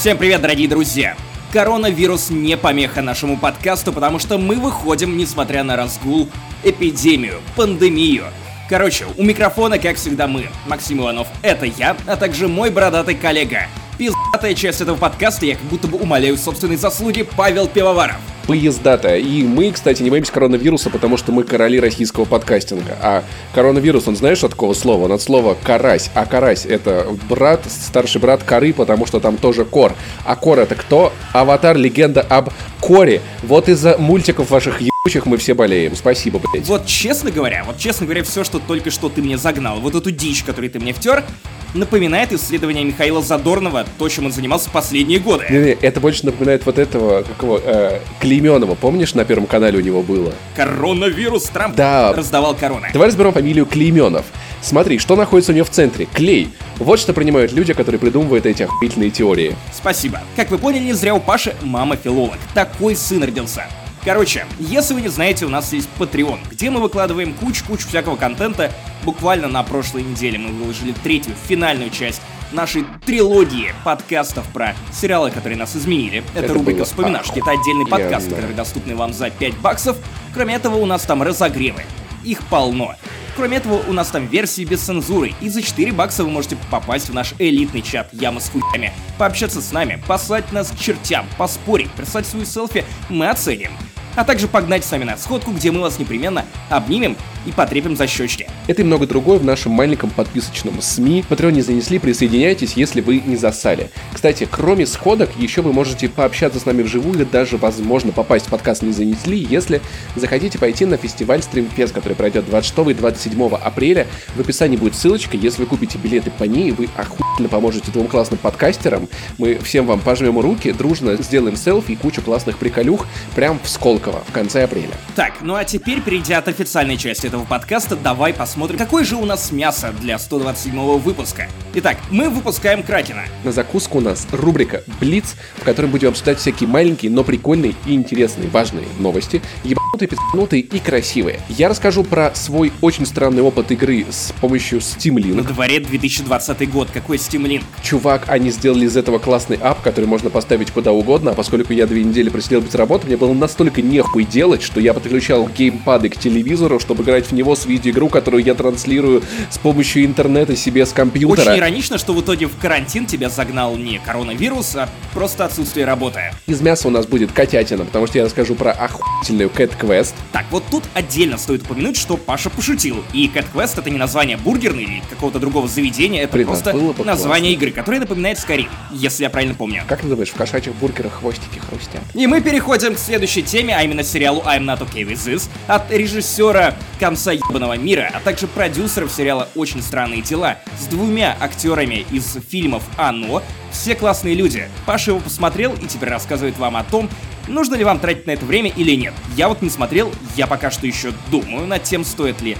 Всем привет, дорогие друзья! Коронавирус не помеха нашему подкасту, потому что мы выходим, несмотря на разгул, эпидемию, пандемию. Короче, у микрофона, как всегда, мы, Максим Иванов, это я, а также мой бородатый коллега. Пиздатая часть этого подкаста, я как будто бы умоляю собственные заслуги, Павел Пивоваров поездата. И мы, кстати, не боимся коронавируса, потому что мы короли российского подкастинга. А коронавирус, он знаешь от какого слова? Он от слова карась. А карась это брат, старший брат коры, потому что там тоже кор. А кор это кто? Аватар, легенда об коре. Вот из-за мультиков ваших ебучих мы все болеем. Спасибо, блядь. Вот честно говоря, вот честно говоря, все, что только что ты мне загнал, вот эту дичь, которую ты мне втер, напоминает исследование Михаила Задорнова, то, чем он занимался последние годы. Не-не, это больше напоминает вот этого, какого, э, Клейменова, помнишь, на Первом канале у него было? Коронавирус, Трамп да. раздавал короны. Давай разберем фамилию Клейменов. Смотри, что находится у него в центре? Клей. Вот что принимают люди, которые придумывают эти охуительные теории. Спасибо. Как вы поняли, не зря у Паши мама филолог. Такой сын родился. Короче, если вы не знаете, у нас есть Patreon, где мы выкладываем кучу-кучу всякого контента. Буквально на прошлой неделе мы выложили третью, финальную часть нашей трилогии подкастов про сериалы, которые нас изменили. Это, это рубрика «Вспоминашки». Это отдельный подкаст, который доступный вам за 5 баксов. Кроме этого, у нас там разогревы. Их полно. Кроме этого, у нас там версии без цензуры, и за 4 бакса вы можете попасть в наш элитный чат Яма с хуями, пообщаться с нами, послать нас к чертям, поспорить, прислать свою селфи, мы оценим а также погнать с вами на сходку, где мы вас непременно обнимем и потрепим за щечки. Это и много другое в нашем маленьком подписочном СМИ. Патреон не занесли, присоединяйтесь, если вы не засали. Кстати, кроме сходок, еще вы можете пообщаться с нами вживую или даже, возможно, попасть в подкаст не занесли, если захотите пойти на фестиваль Стримфест, который пройдет 26 и 27 апреля. В описании будет ссылочка, если вы купите билеты по ней, вы охуенно поможете двум классным подкастерам. Мы всем вам пожмем руки, дружно сделаем селфи и кучу классных приколюх прям в Сколково в конце апреля. Так, ну а теперь, перейдя от официальной части этого подкаста, давай посмотрим, какое же у нас мясо для 127 выпуска. Итак, мы выпускаем Кракена. На закуску у нас рубрика Блиц, в которой будем обсуждать всякие маленькие, но прикольные и интересные, важные новости, ебанутые, пизданутые и красивые. Я расскажу про свой очень странный опыт игры с помощью Steam Link. На дворе 2020 год, какой Steam Link? Чувак, они сделали из этого классный ап, который можно поставить куда угодно, а поскольку я две недели просидел без работы, мне было настолько нехуй делать, что я подключал геймпады к телевизору, чтобы играть в него с видеоигру, которую я транслирую с помощью интернета себе с компьютера. Очень иронично, что в итоге в карантин тебя загнал не коронавирус, а просто отсутствие работы. Из мяса у нас будет котятина, потому что я расскажу про охуительную Cat Quest. Так, вот тут отдельно стоит упомянуть, что Паша пошутил. И Cat Quest это не название бургерной или какого-то другого заведения, это Блин, просто название игры, которое напоминает Skyrim, если я правильно помню. Как называешь, в кошачьих бургерах хвостики хрустят? И мы переходим к следующей теме, а именно сериалу I'm Not Okay With This от режиссера конца ебаного мира, а также продюсеров сериала «Очень странные дела» с двумя актерами из фильмов «Оно». Все классные люди. Паша его посмотрел и теперь рассказывает вам о том, нужно ли вам тратить на это время или нет. Я вот не смотрел, я пока что еще думаю над тем, стоит ли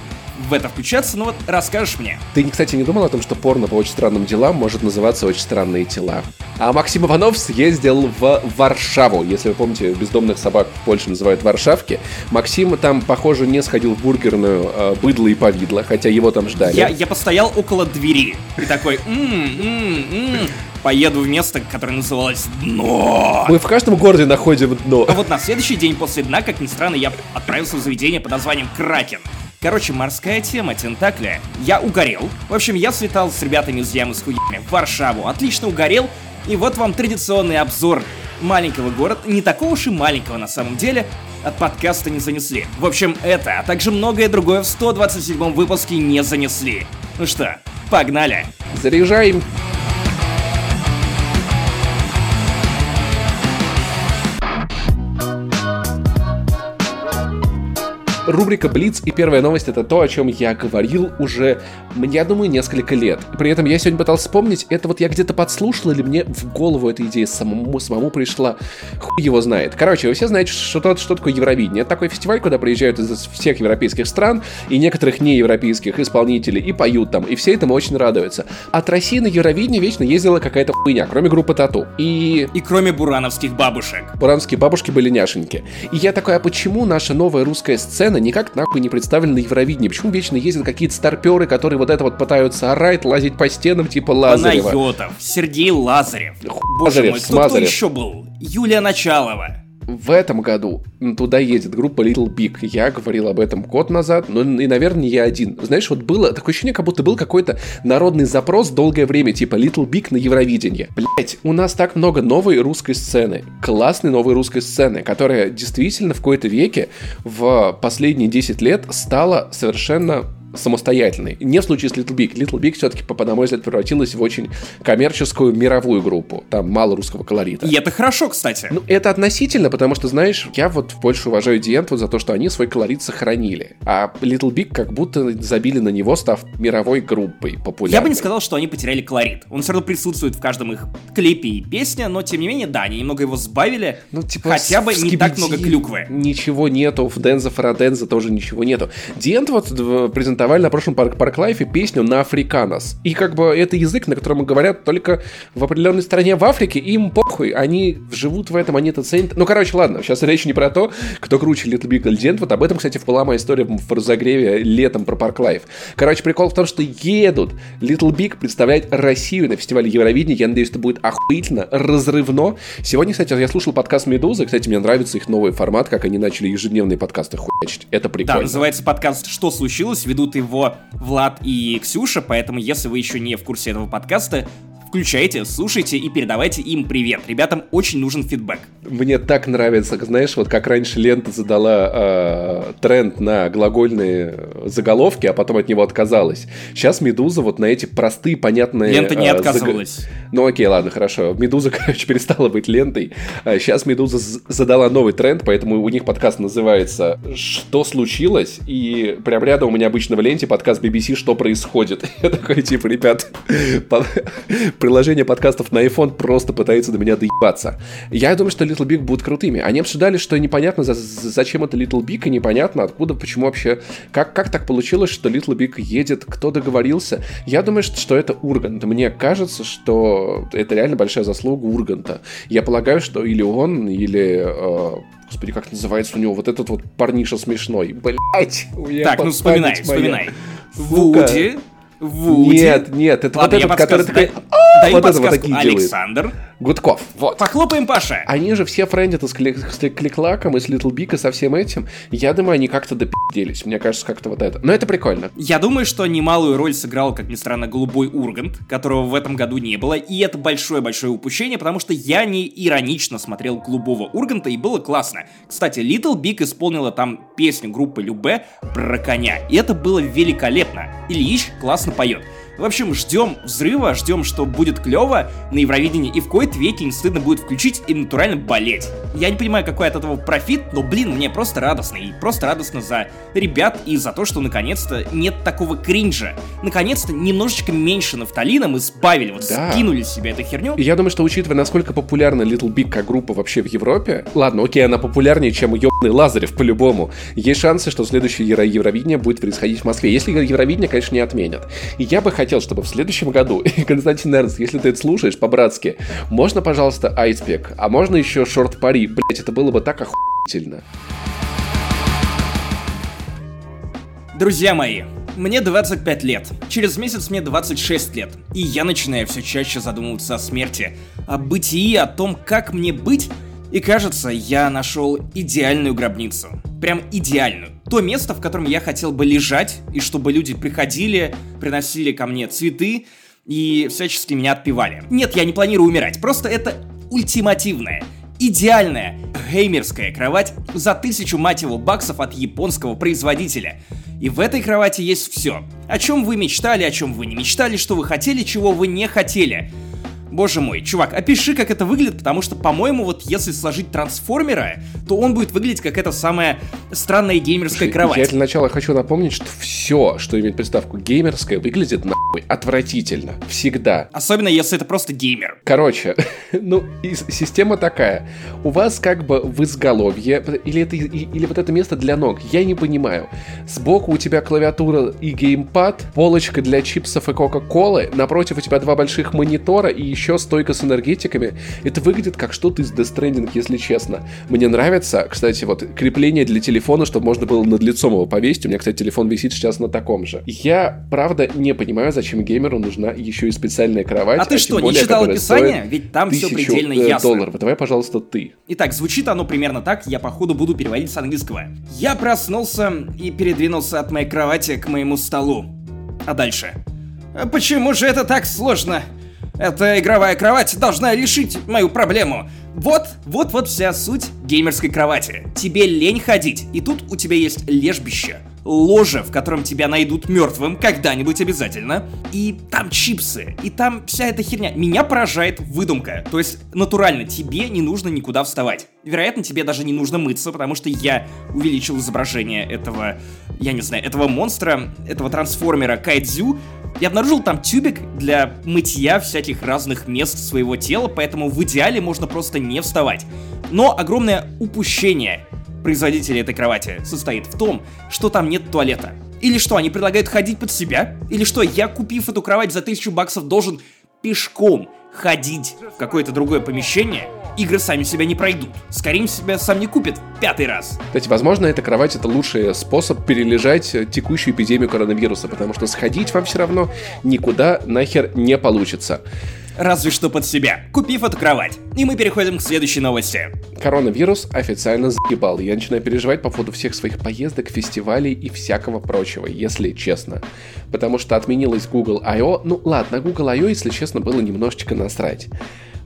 в это включаться, но вот расскажешь мне. Ты, кстати, не думал о том, что порно по очень странным делам может называться «Очень странные тела»? А Максим Иванов съездил в Варшаву. Если вы помните, бездомных собак в Польше называют Варшавки. Максим там, похоже, не сходил в бургерную э, быдло и повидло, хотя его там ждали. Я, я постоял около двери и такой, м-м-м-м, поеду в место, которое называлось Дно. Мы в каждом городе находим дно. А вот на следующий день после дна, как ни странно, я отправился в заведение под названием Кракен. Короче, морская тема, тентакля. Я угорел. В общем, я слетал с ребятами из ямы с хуями в Варшаву. Отлично угорел. И вот вам традиционный обзор маленького города, не такого уж и маленького на самом деле, от подкаста не занесли. В общем, это, а также многое другое в 127 выпуске не занесли. Ну что, погнали! Заряжаем! Рубрика Блиц, и первая новость это то, о чем я говорил уже, я думаю, несколько лет. При этом я сегодня пытался вспомнить, это вот я где-то подслушал, или мне в голову эта идея самому, самому пришла. Хуй его знает. Короче, вы все знаете, что, что, что такое Евровидение. Это такой фестиваль, куда приезжают из всех европейских стран и некоторых неевропейских исполнителей и поют там, и все этому очень радуются. От России на Евровидение вечно ездила какая-то хуйня, кроме группы Тату. И... И кроме бурановских бабушек. Бурановские бабушки были няшеньки. И я такой, а почему наша новая русская сцена никак нахуй не представлены на Евровидении? Почему вечно ездят какие-то старперы, которые вот это вот пытаются орать, лазить по стенам типа Лазарева? Панайотов, Сергей Лазарев. Хуй Боже Лазарев, мой, кто, кто еще был? Юлия Началова. В этом году туда едет группа Little Big. Я говорил об этом год назад, но и, наверное, я один. Знаешь, вот было такое ощущение, как будто был какой-то народный запрос долгое время, типа Little Big на Евровидение. Блять, у нас так много новой русской сцены, классной новой русской сцены, которая действительно в какой-то веке в последние 10 лет стала совершенно самостоятельной. Не в случае с Little Big. Little Big все-таки, по на мой взгляд, превратилась в очень коммерческую мировую группу. Там мало русского колорита. И это хорошо, кстати. Ну, это относительно, потому что, знаешь, я вот больше уважаю Диент вот за то, что они свой колорит сохранили. А Little Big как будто забили на него, став мировой группой популярной. Я бы не сказал, что они потеряли колорит. Он все равно присутствует в каждом их клипе и песне, но тем не менее, да, они немного его сбавили. Ну, типа, хотя бы не так много клюквы. Ничего нету, в Денза Faradenza тоже ничего нету. Die Antwoord э, презентовали на прошлом Парк Park Live'е песню на африканос. И как бы это язык, на котором говорят только в определенной стране в Африке, и им похуй, они живут в этом, они это ценят. Ну, короче, ладно, сейчас речь не про то, кто круче Little Big или. Вот об этом, кстати, была моя история в разогреве летом про Park Live. Короче, прикол в том, что едут Little Big представлять Россию на фестивале Евровидения. Я надеюсь, это будет охуительно, разрывно. Сегодня, кстати, я слушал подкаст Медузы. Кстати, мне нравится их новый формат, как они начали ежедневные подкасты хуячить. Это Да, прикольно. называется подкаст «Что случилось?». Ведут его Влад и Ксюша, поэтому если вы еще не в курсе этого подкаста, включайте, слушайте и передавайте им привет. Ребятам очень нужен фидбэк. Мне так нравится, знаешь, вот как раньше лента задала э, тренд на глагольные заголовки, а потом от него отказалась. Сейчас Медуза вот на эти простые, понятные... Лента не э, заг- отказывалась. Ну окей, ладно, хорошо. Медуза, короче, перестала быть лентой. А Сейчас Медуза з- задала новый тренд, поэтому у них подкаст называется «Что случилось?» И прям рядом у меня обычно в ленте подкаст BBC «Что происходит?» Я такой, типа, ребят, приложение подкастов на iPhone просто пытается до меня доебаться. Я думаю, что Little Big будут крутыми. Они обсуждали, что непонятно, за- за- зачем это Little Big, и непонятно, откуда, почему вообще... Как, как так получилось, что Little Big едет, кто договорился? Я думаю, что, что это Ургант. Мне кажется, что это реально большая заслуга Урганта. Я полагаю, что или он, или... э, Господи, как называется у него вот этот вот парниша смешной. Блять! Так, ну вспоминай, вспоминай. Вуди. Вуди. Нет, нет, это Ладно, вот этот, который такой... Дай- «А, Дай вот это вот такие делает. Александр. Гудков. Вот. Похлопаем Паша. Они же все френдят с, Кли- с Кли- Кликлаком и с Big и со всем этим. Я думаю, они как-то допи***делись. Мне кажется, как-то вот это. Но это прикольно. Я думаю, что немалую роль сыграл, как ни странно, голубой Ургант, которого в этом году не было, и это большое-большое упущение, потому что я не иронично смотрел голубого Урганта, и было классно. Кстати, Little Big исполнила там песню группы Любе про коня, и это было великолепно. Ильич классно Zapallón. В общем, ждем взрыва, ждем, что будет клево на Евровидении, и в кои-то веки не стыдно будет включить и натурально болеть. Я не понимаю, какой от этого профит, но, блин, мне просто радостно, и просто радостно за ребят и за то, что наконец-то нет такого кринжа. Наконец-то немножечко меньше нафталина мы сбавили, вот Да. скинули с себя эту херню. И я думаю, что учитывая, насколько популярна Little Big как группа вообще в Европе, ладно, окей, она популярнее, чем ебаный Лазарев по-любому, есть шансы, что следующее Евро- Евровидение будет происходить в Москве. Если Евровидение, конечно, не отменят. И я бы хотел, чтобы в следующем году, Константин Эрнст, если ты это слушаешь по-братски, можно, пожалуйста, Айспек, а можно еще Шорт Пари? Блять, это было бы так охуительно. Друзья мои, мне 25 лет. Через месяц мне 26 лет. И я начинаю все чаще задумываться о смерти, о бытии, о том, как мне быть. И кажется, я нашел идеальную гробницу. Прям идеальную. То место, в котором я хотел бы лежать, и чтобы люди приходили, приносили ко мне цветы и всячески меня отпевали. Нет, я не планирую умирать, просто это ультимативная, идеальная геймерская кровать за тысячу, мать его, баксов от японского производителя. И в этой кровати есть все. О чем вы мечтали, о чем вы не мечтали, что вы хотели, чего вы не хотели. Боже мой, чувак, опиши, как это выглядит, потому что, по-моему, вот если сложить трансформера, то он будет выглядеть как эта самая странная геймерская кровать. Я для начала хочу напомнить, что все, что имеет приставку геймерская, выглядит на Отвратительно. Всегда. Особенно если это просто геймер. Короче, ну, система такая. У вас как бы в изголовье, или, это, или вот это место для ног, я не понимаю. Сбоку у тебя клавиатура и геймпад, полочка для чипсов и кока-колы, напротив у тебя два больших монитора и еще стойка с энергетиками. Это выглядит как что-то из Death Stranding, если честно. Мне нравится, кстати, вот крепление для телефона, чтобы можно было над лицом его повесить. У меня, кстати, телефон висит сейчас на таком же. Я, правда, не понимаю, зачем геймеру нужна еще и специальная кровать. А ты а что, более, не читал описание? Ведь там все предельно э, ясно. долларов. Давай, пожалуйста, ты. Итак, звучит оно примерно так, я походу буду переводить с английского. Я проснулся и передвинулся от моей кровати к моему столу. А дальше? Почему же это так сложно? Эта игровая кровать должна решить мою проблему. Вот, вот, вот вся суть геймерской кровати. Тебе лень ходить, и тут у тебя есть лежбище, ложе, в котором тебя найдут мертвым когда-нибудь обязательно, и там чипсы, и там вся эта херня. Меня поражает выдумка. То есть, натурально, тебе не нужно никуда вставать. Вероятно, тебе даже не нужно мыться, потому что я увеличил изображение этого, я не знаю, этого монстра, этого трансформера Кайдзю, я обнаружил там тюбик для мытья всяких разных мест своего тела, поэтому в идеале можно просто не вставать. Но огромное упущение производителей этой кровати состоит в том, что там нет туалета. Или что, они предлагают ходить под себя? Или что, я, купив эту кровать за тысячу баксов, должен пешком ходить в какое-то другое помещение? Игры сами себя не пройдут. Скорее себя сам не купит пятый раз. Кстати, возможно, эта кровать это лучший способ перележать текущую эпидемию коронавируса, потому что сходить вам все равно никуда нахер не получится разве что под себя, купив эту кровать. И мы переходим к следующей новости. Коронавирус официально заебал. Я начинаю переживать по поводу всех своих поездок, фестивалей и всякого прочего, если честно. Потому что отменилась Google I.O. Ну ладно, Google I.O., если честно, было немножечко насрать.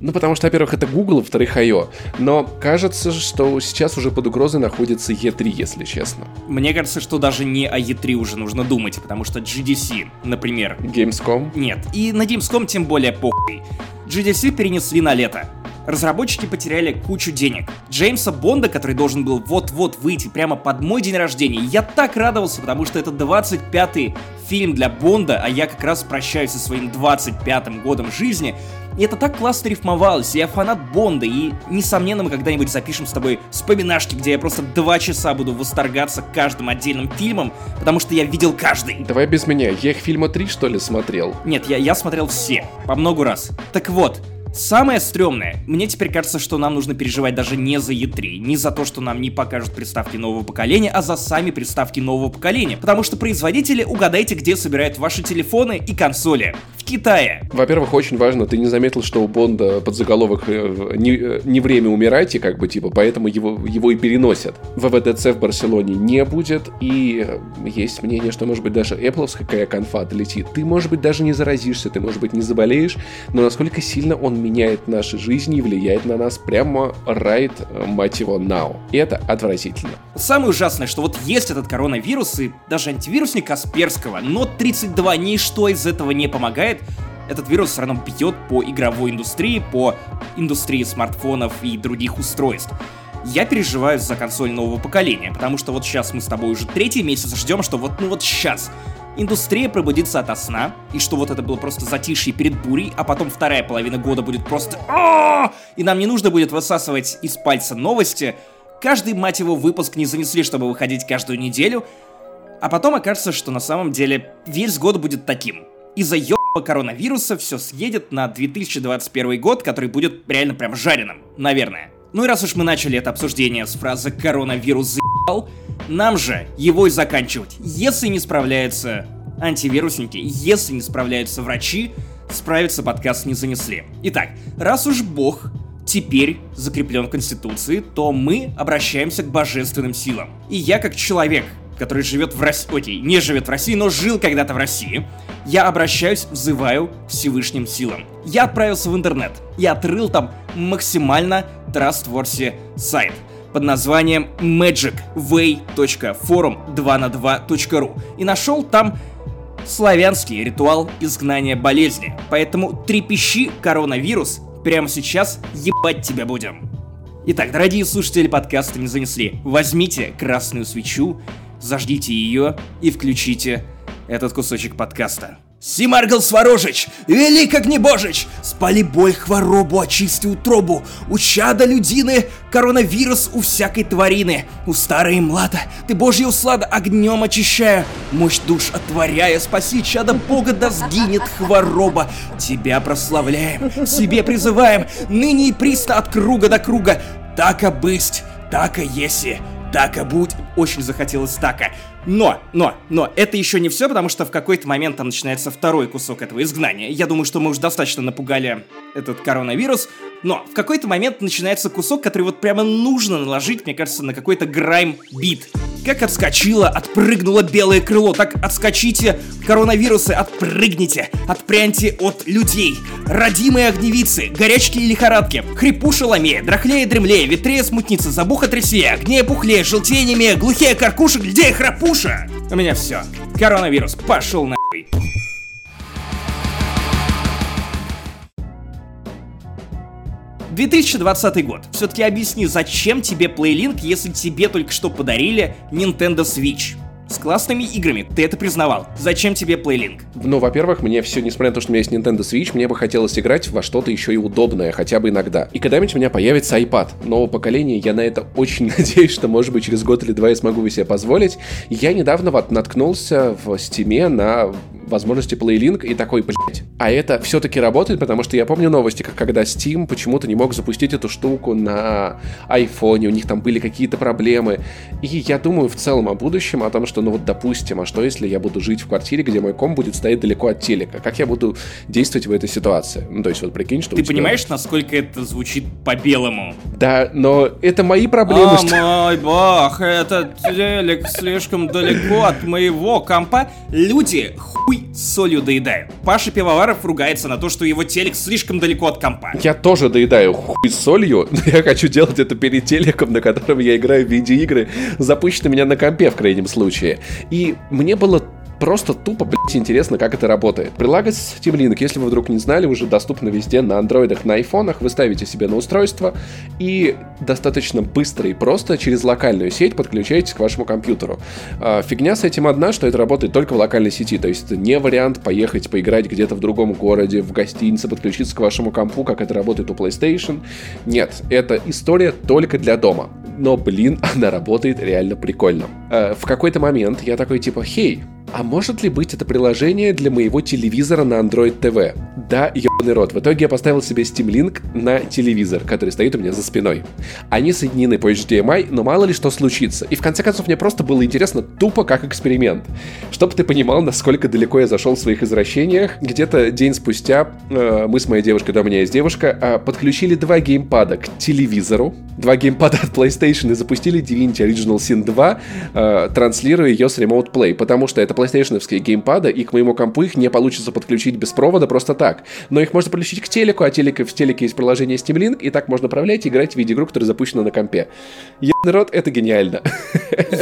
Ну, потому что, во-первых, это Google, во-вторых, I.O. Но кажется, что сейчас уже под угрозой находится E3, если честно. Мне кажется, что даже не о E3 уже нужно думать, потому что GDC, например... Gamescom? Нет. И на Gamescom тем более похуй. GDC перенесли на лето. Разработчики потеряли кучу денег. Джеймса Бонда, который должен был вот-вот выйти прямо под мой день рождения, я так радовался, потому что это 25-й фильм для Бонда, а я как раз прощаюсь со своим 25-м годом жизни, и это так классно рифмовалось, я фанат Бонда, и, несомненно, мы когда-нибудь запишем с тобой вспоминашки, где я просто два часа буду восторгаться каждым отдельным фильмом, потому что я видел каждый. Давай без меня, я их фильма три, что ли, смотрел? Нет, я, я смотрел все, по много раз. Так вот, Самое стрёмное, мне теперь кажется, что нам нужно переживать даже не за E3, не за то, что нам не покажут приставки нового поколения, а за сами приставки нового поколения. Потому что производители, угадайте, где собирают ваши телефоны и консоли. Китае. Во-первых, очень важно, ты не заметил, что у Бонда под заголовок э, не, э, не время умирать, и как бы типа, поэтому его, его и переносят. ВВДЦ в Барселоне не будет, и э, есть мнение, что, может быть, даже Apple какая конфа долетит. Ты, может быть, даже не заразишься, ты, может быть, не заболеешь, но насколько сильно он меняет наши жизни и влияет на нас прямо right, мать его, now. И это отвратительно. Самое ужасное, что вот есть этот коронавирус и даже антивирусник Касперского, но 32 ничто из этого не помогает, этот вирус все равно бьет по игровой индустрии, по индустрии смартфонов и других устройств. Я переживаю за консоль нового поколения, потому что вот сейчас мы с тобой уже третий месяц ждем, что вот ну вот сейчас индустрия пробудится ото сна, и что вот это было просто затишье перед бурей, а потом вторая половина года будет просто и нам не нужно будет высасывать из пальца новости, каждый, мать его, выпуск не занесли, чтобы выходить каждую неделю, а потом окажется, что на самом деле весь год будет таким. Из-за ё коронавируса все съедет на 2021 год, который будет реально прям жареным, наверное. Ну и раз уж мы начали это обсуждение с фразы «коронавирус заебал», нам же его и заканчивать. Если не справляются антивирусники, если не справляются врачи, справиться подкаст не занесли. Итак, раз уж бог теперь закреплен в Конституции, то мы обращаемся к божественным силам. И я как человек, который живет в России, окей, не живет в России, но жил когда-то в России, я обращаюсь, взываю к Всевышним силам. Я отправился в интернет и отрыл там максимально trustworthy сайт под названием magicway.forum2на2.ru и нашел там славянский ритуал изгнания болезни. Поэтому трепещи, коронавирус, прямо сейчас ебать тебя будем. Итак, дорогие слушатели подкаста не занесли. Возьмите красную свечу зажгите ее и включите этот кусочек подкаста. Симаргл Сварожич, велик огнебожич, спали боль хворобу, очисти утробу, у чада людины, коронавирус у всякой тварины, у старой и млада, ты божья услада огнем очищая, мощь душ отворяя, спаси чада бога, да сгинет хвороба, тебя прославляем, себе призываем, ныне и приста от круга до круга, так а бысть, так и еси, так а будь, очень захотелось така. Но, но, но, это еще не все, потому что в какой-то момент там начинается второй кусок этого изгнания. Я думаю, что мы уже достаточно напугали этот коронавирус, но в какой-то момент начинается кусок, который вот прямо нужно наложить, мне кажется, на какой-то грайм-бит. Как отскочило, отпрыгнуло белое крыло, так отскочите, коронавирусы, отпрыгните, отпряньте от людей. Родимые огневицы, горячки и лихорадки, хрипуша ломея, драхлее дремлее, ветрее смутница, забуха трясее, огнее пухлее, желтее немее, глухее каркуша, глядее храпуша. У меня все. Коронавирус, пошел нахуй. 2020 год. Все-таки объясни, зачем тебе PlayLink, если тебе только что подарили Nintendo Switch? С классными играми, ты это признавал. Зачем тебе PlayLink? Ну, во-первых, мне все, несмотря на то, что у меня есть Nintendo Switch, мне бы хотелось играть во что-то еще и удобное, хотя бы иногда. И когда-нибудь у меня появится iPad нового поколения, я на это очень надеюсь, что, может быть, через год или два я смогу себе позволить. Я недавно вот наткнулся в Steam на возможности PlayLink и такой, блядь. А это все-таки работает, потому что я помню новости, как когда Steam почему-то не мог запустить эту штуку на iPhone, у них там были какие-то проблемы. И я думаю в целом о будущем, о том, что, ну вот, допустим, а что если я буду жить в квартире, где мой ком будет стоять далеко от телека? Как я буду действовать в этой ситуации? Ну, то есть, вот прикинь, что Ты тебя... понимаешь, насколько это звучит по-белому? Да, но это мои проблемы. О, что... мой бог, этот телек слишком далеко от моего компа. Люди хуй солью доедают. Паша Пивоваров ругается на то, что его телек слишком далеко от компа. Я тоже доедаю хуй солью, но я хочу делать это перед телеком, на котором я играю в видеоигры, запущенные меня на компе в крайнем случае. И мне было Просто тупо, блядь, интересно, как это работает. Прилагать Steam Link, если вы вдруг не знали, уже доступно везде на андроидах, на айфонах. Вы ставите себе на устройство и достаточно быстро и просто через локальную сеть подключаетесь к вашему компьютеру. А, фигня с этим одна, что это работает только в локальной сети. То есть это не вариант поехать поиграть где-то в другом городе, в гостинице, подключиться к вашему компу, как это работает у PlayStation. Нет, это история только для дома. Но, блин, она работает реально прикольно. А, в какой-то момент я такой типа, хей, а может ли быть это приложение для моего телевизора на Android TV? Да, ебаный рот. В итоге я поставил себе Steam Link на телевизор, который стоит у меня за спиной. Они соединены по HDMI, но мало ли что случится. И в конце концов мне просто было интересно тупо как эксперимент. Чтобы ты понимал, насколько далеко я зашел в своих извращениях, где-то день спустя э, мы с моей девушкой, да, у меня есть девушка, э, подключили два геймпада к телевизору, два геймпада от PlayStation и запустили Divinity Original Sin 2, э, транслируя ее с Remote Play, потому что это PlayStation геймпады, и к моему компу их не получится подключить без провода просто так. Но их можно подключить к телеку, а телек, в телеке есть приложение Steam Link, и так можно управлять и играть в видеоигру, которая запущена на компе. Ебаный рот, это гениально.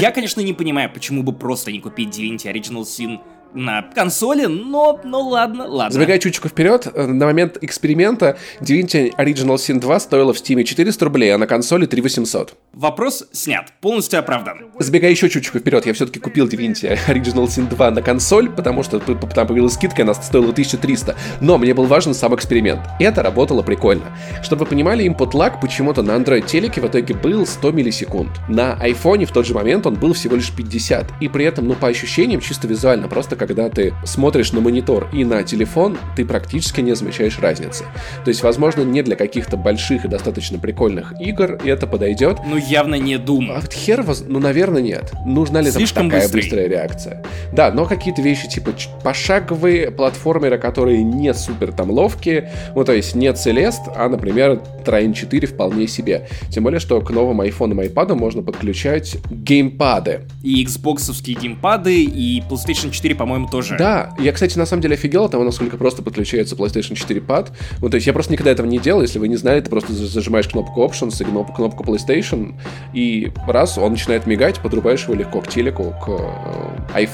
Я, конечно, не понимаю, почему бы просто не купить Divinity Original Sin на консоли, но, ну ладно, ладно. Забегая чуточку вперед, э, на момент эксперимента Divinity Original Sin 2 стоила в Steam 400 рублей, а на консоли 3800. Вопрос снят, полностью оправдан. Забегая еще чуточку вперед, я все-таки купил Divinity Original Sin 2 на консоль, потому что там появилась скидка, она стоила 1300. Но мне был важен сам эксперимент. И это работало прикольно. Чтобы вы понимали, input lag почему-то на Android телеке в итоге был 100 миллисекунд. На iPhone в тот же момент он был всего лишь 50. И при этом, ну, по ощущениям, чисто визуально, просто когда ты смотришь на монитор и на телефон, ты практически не замечаешь разницы. То есть, возможно, не для каких-то больших и достаточно прикольных игр это подойдет. Ну, явно не Doom. А вот хер, воз... ну, наверное, нет. Нужна ли Слишком там такая быстрый. быстрая реакция? Да, но какие-то вещи, типа пошаговые платформеры, которые не супер там ловкие, ну, то есть не Celeste, а, например, Train 4 вполне себе. Тем более, что к новым iPhone и iPad можно подключать геймпады. И Xbox геймпады, и PlayStation 4, по-моему, тоже. Да, я, кстати, на самом деле офигел от того, насколько просто подключается PlayStation 4 пад. Ну, то есть я просто никогда этого не делал, если вы не знали, ты просто зажимаешь кнопку Options и кнопку, кнопку PlayStation, и раз, он начинает мигать, подрубаешь его легко к телеку, к э.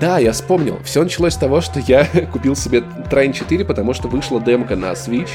Да, я вспомнил. Все началось с того, что я купил себе Train 4, потому что вышла демка на Switch.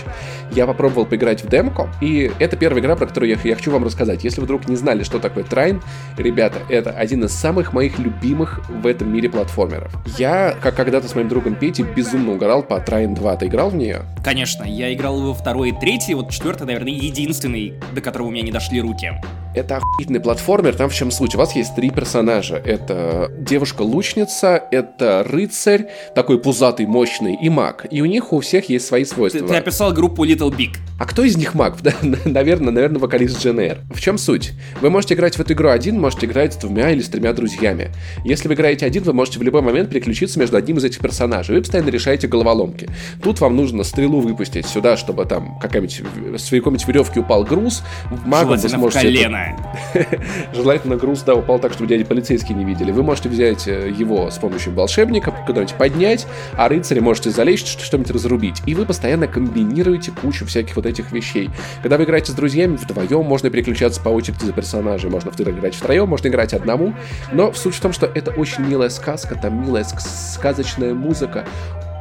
Я попробовал поиграть в демку, и это первая игра, про которую я, я хочу вам рассказать. Если вдруг не знали, что такое Train, ребята, это один из самых моих любимых в этом мире платформеров. Я, как когда-то с моим другом Петей, безумно угорал по Train 2. Ты играл в нее? Конечно, я играл во второй и третий, вот четвертый, наверное, единственный, до которого у меня не дошли руки. Это охуительный платформер, там в чем суть? У вас есть три персонажа. Это девушка-лучница, это рыцарь, такой пузатый, мощный, и маг. И у них у всех есть свои свойства. Ты, ты описал группу Little Big. А кто из них маг? наверное, наверное, вокалист GNR. В чем суть? Вы можете играть в эту игру один, можете играть с двумя или с тремя друзьями. Если вы играете один, вы можете в любой момент переключиться между одним из этих персонажей. Вы постоянно решаете головоломки. Тут вам нужно стрелу выпустить сюда, чтобы там какая-нибудь с какой-нибудь веревки упал груз. В магом вы сможете... В колено. Желательно груз, да, упал так, чтобы дяди полицейские не видели. Вы можете взять э, его с помощью волшебника, куда-нибудь поднять, а рыцаря можете залезть, что-нибудь разрубить. И вы постоянно комбинируете кучу всяких вот этих вещей. Когда вы играете с друзьями, вдвоем можно переключаться по очереди за персонажей. Можно играть втроем, можно играть одному. Но суть в том, что это очень милая сказка, там милая сказочная музыка,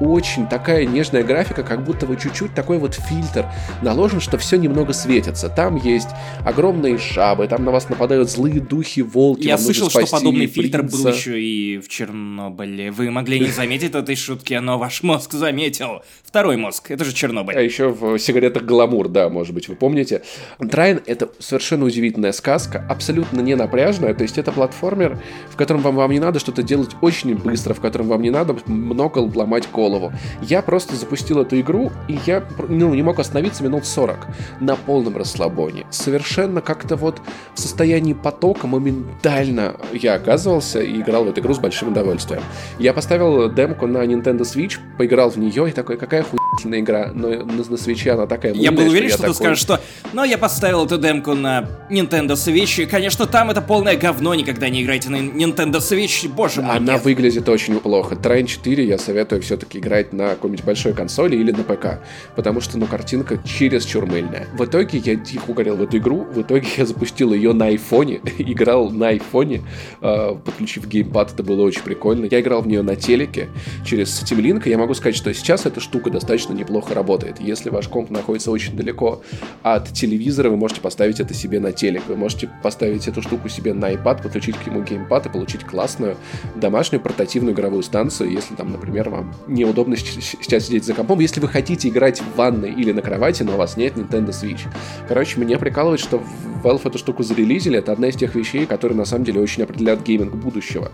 очень такая нежная графика, как будто бы чуть-чуть такой вот фильтр наложен, что все немного светится. Там есть огромные шабы, там на вас нападают злые духи, волки. Я слышал, что подобный принца. фильтр был еще и в Чернобыле. Вы могли не заметить этой шутки, но ваш мозг заметил. Второй мозг, это же Чернобыль. А еще в сигаретах Гламур, да, может быть, вы помните. Трайн — это совершенно удивительная сказка, абсолютно не напряжная, то есть это платформер, в котором вам, вам не надо что-то делать очень быстро, в котором вам не надо много ломать код голову. Я просто запустил эту игру, и я ну, не мог остановиться минут 40 на полном расслабоне. Совершенно как-то вот в состоянии потока моментально я оказывался и играл в эту игру с большим удовольствием. Я поставил демку на Nintendo Switch, поиграл в нее и такой, какая хуйная игра, но на, на Switch она такая мыльная, Я был уверен, что, что ты такой... скажешь, что но я поставил эту демку на Nintendo Switch, и, конечно, там это полное говно, никогда не играйте на Nintendo Switch, боже мой. Она нет. выглядит очень плохо. Train 4 я советую все-таки все-таки играть на какой-нибудь большой консоли или на ПК, потому что, ну, картинка чересчур мыльная. В итоге я дико угорел в эту игру, в итоге я запустил ее на айфоне, играл на айфоне, э, подключив геймпад, это было очень прикольно. Я играл в нее на телеке через Steam Link, я могу сказать, что сейчас эта штука достаточно неплохо работает. Если ваш комп находится очень далеко от телевизора, вы можете поставить это себе на телек, вы можете поставить эту штуку себе на iPad, подключить к нему геймпад и получить классную домашнюю портативную игровую станцию, если там, например, вам не неудобно сейчас сидеть за компом, если вы хотите играть в ванной или на кровати, но у вас нет Nintendo Switch. Короче, меня прикалывает, что Valve эту штуку зарелизили, это одна из тех вещей, которые на самом деле очень определяют гейминг будущего.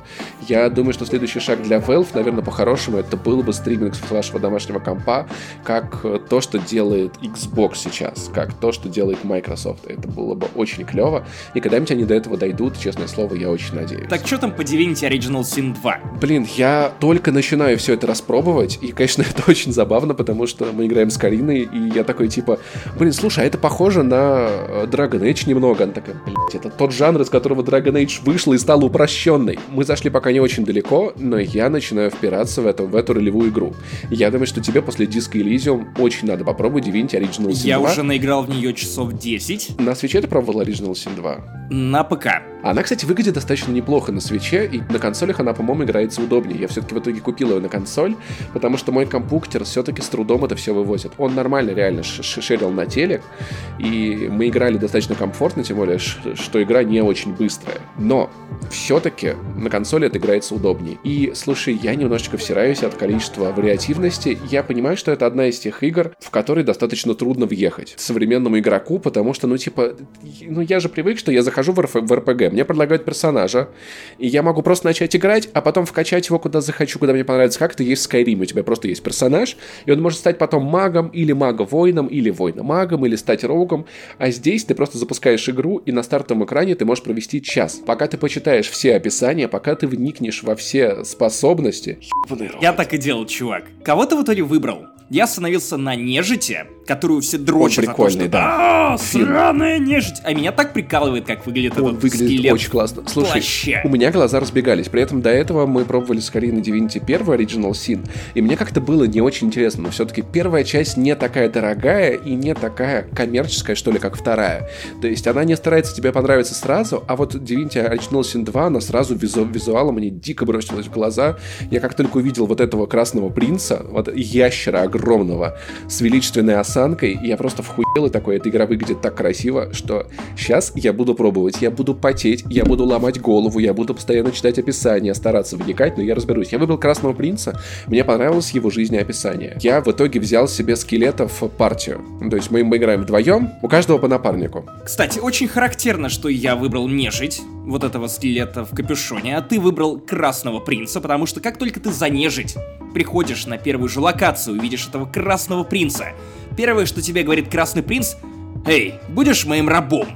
Я думаю, что следующий шаг для Valve, наверное, по-хорошему, это был бы стриминг с вашего домашнего компа, как э, то, что делает Xbox сейчас, как то, что делает Microsoft. Это было бы очень клево, и когда-нибудь они до этого дойдут, честное слово, я очень надеюсь. Так что там по Divinity Original Sin 2? Блин, я только начинаю все это распробовать, делать. И, конечно, это очень забавно, потому что мы играем с Кариной, и я такой, типа, блин, слушай, а это похоже на э, Dragon Age немного. Она такая, блядь, это тот жанр, из которого Dragon Age вышла и стала упрощенной. Мы зашли пока не очень далеко, но я начинаю впираться в эту, в эту ролевую игру. Я думаю, что тебе после диска Elysium очень надо попробовать Divinity Original Sin 2. Я уже наиграл в нее часов 10. На свече ты пробовал Original Sin 2? На ПК. Она, кстати, выглядит достаточно неплохо на свече, и на консолях она, по-моему, играется удобнее. Я все-таки в итоге купил ее на консоль, потому что мой компьютер все-таки с трудом это все вывозит. Он нормально реально шерил на телек, и мы играли достаточно комфортно, тем более, что игра не очень быстрая. Но все-таки на консоли это играется удобнее. И, слушай, я немножечко всираюсь от количества вариативности. Я понимаю, что это одна из тех игр, в которые достаточно трудно въехать современному игроку, потому что, ну, типа, ну, я же привык, что я захожу в, РПГ, мне предлагают персонажа, и я могу просто начать играть, а потом вкачать его куда захочу, куда мне понравится. Как это есть в Skyrim, у тебя просто есть персонаж, и он может стать потом магом, или мага-воином, или воина-магом, или стать рогом, а здесь ты просто запускаешь игру, и на стартовом экране ты можешь провести час. Пока ты почитаешь все описания, пока ты вникнешь во все способности. Я так и делал, чувак. Кого ты в итоге выбрал? Я остановился на нежити, которую все дрочат Он прикольный, за то, что да. «А, сраная нежить. А меня так прикалывает, как выглядит Он этот выглядит скелет очень классно. Слушай, плаще. у меня глаза разбегались. При этом до этого мы пробовали скорее на Divinity 1 Original Sin. И мне как-то было не очень интересно. Но все-таки первая часть не такая дорогая и не такая коммерческая, что ли, как вторая. То есть она не старается тебе понравиться сразу, а вот Divinity Original Sin 2, она сразу визу визуалом мне дико бросилась в глаза. Я как только увидел вот этого красного принца, вот ящера огромного, с величественной осанкой, я просто вхуел и такой, эта игра выглядит так красиво, что сейчас я буду пробовать, я буду потеть, я буду ломать голову, я буду постоянно читать описание, стараться вникать, но я разберусь. Я выбрал Красного Принца, мне понравилось его жизнеописание. Я в итоге взял себе скелетов партию. То есть мы, мы играем вдвоем, у каждого по напарнику. Кстати, очень характерно, что я выбрал нежить, вот этого скелета в капюшоне, а ты выбрал красного принца, потому что как только ты за нежить приходишь на первую же локацию, увидишь этого красного принца, первое, что тебе говорит красный принц, «Эй, будешь моим рабом?»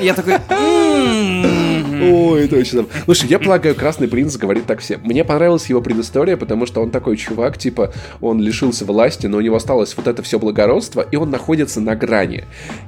Я такой, «М-м-м». Ой, точно. Слушай, я полагаю, Красный Принц говорит так всем. Мне понравилась его предыстория, потому что он такой чувак, типа, он лишился власти, но у него осталось вот это все благородство, и он находится на грани.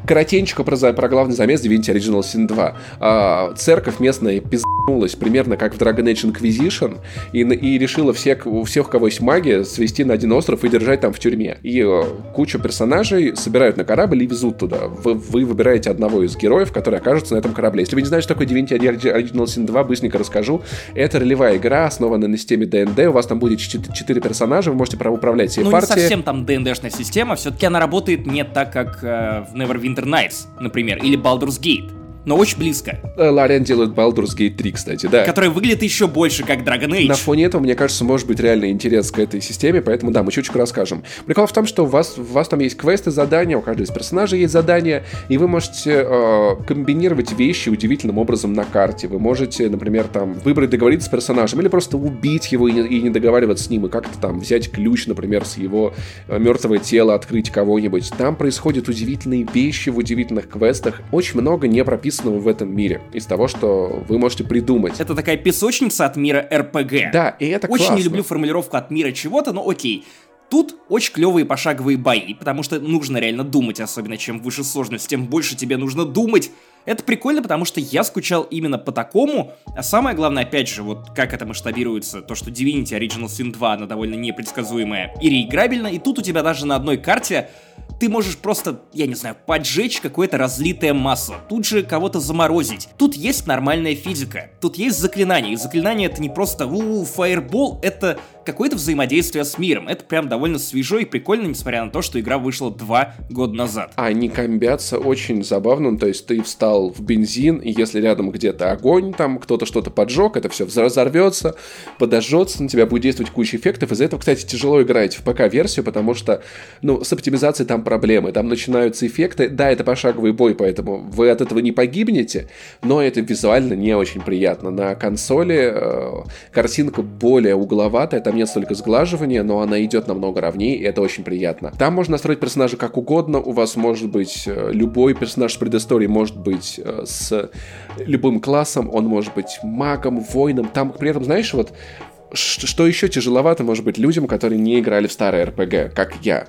Коротенько про, про главный замес Divinity Original Sin 2. А, церковь местная пизнулась примерно как в Dragon Age Inquisition, и, и решила всех, всех, у кого есть магия, свести на один остров и держать там в тюрьме. И э, кучу персонажей собирают на корабль и везут туда. Вы, вы выбираете одного из героев, который окажется на этом корабле. Если вы не знаете, что такое Divinity Original Sin 2, быстренько расскажу. Это ролевая игра, основанная на системе D&D. У вас там будет 4 персонажа, вы можете управлять всей Ну, не партией. совсем там ДНДшная система, все-таки она работает не так, как э, в Neverwinter Nights, например, или Baldur's Gate, но очень близко, Э, Лариан делает Baldur's Gate 3, кстати, да. которая выглядит еще больше как Dragon Age. На фоне этого, мне кажется, может быть реальный интерес к этой системе, поэтому да, мы чуть-чуть расскажем. Прикол в том, что у вас, у вас там есть квесты, задания, у каждого из персонажей есть задания, и вы можете э, комбинировать вещи удивительным образом на карте. Вы можете, например, там выбрать договориться с персонажем, или просто убить его и не, и не договариваться с ним, и как-то там взять ключ, например, с его э, мертвого тела, открыть кого-нибудь. Там происходят удивительные вещи в удивительных квестах. Очень много не прописанного в этом мире из того, что вы можете придумать. Это такая песочница от мира РПГ. Да, и это Очень классно. не люблю формулировку от мира чего-то, но окей. Тут очень клевые пошаговые бои, потому что нужно реально думать, особенно чем выше сложность, тем больше тебе нужно думать. Это прикольно, потому что я скучал именно по такому, а самое главное, опять же, вот как это масштабируется, то, что Divinity Original Sin 2, она довольно непредсказуемая и реиграбельна, и тут у тебя даже на одной карте ты можешь просто, я не знаю, поджечь какое-то разлитое масло, тут же кого-то заморозить. Тут есть нормальная физика, тут есть заклинания, и заклинание это не просто у фаербол, это какое-то взаимодействие с миром. Это прям довольно свежо и прикольно, несмотря на то, что игра вышла два года назад. Они комбятся очень забавно, ну, то есть ты встал в бензин, и если рядом где-то огонь, там кто-то что-то поджег, это все разорвется, подожжется, на тебя будет действовать куча эффектов. Из-за этого, кстати, тяжело играть в ПК-версию, потому что, ну, с оптимизацией там проблемы, там начинаются эффекты. Да, это пошаговый бой, поэтому вы от этого не погибнете, но это визуально не очень приятно. На консоли э, картинка более угловатая, там нет столько сглаживания, но она идет намного ровнее, и это очень приятно. Там можно настроить персонажа как угодно, у вас может быть э, любой персонаж с предысторией, может быть э, с любым классом, он может быть магом, воином, там при этом, знаешь, вот что еще тяжеловато может быть людям, которые не играли в старые РПГ, как я.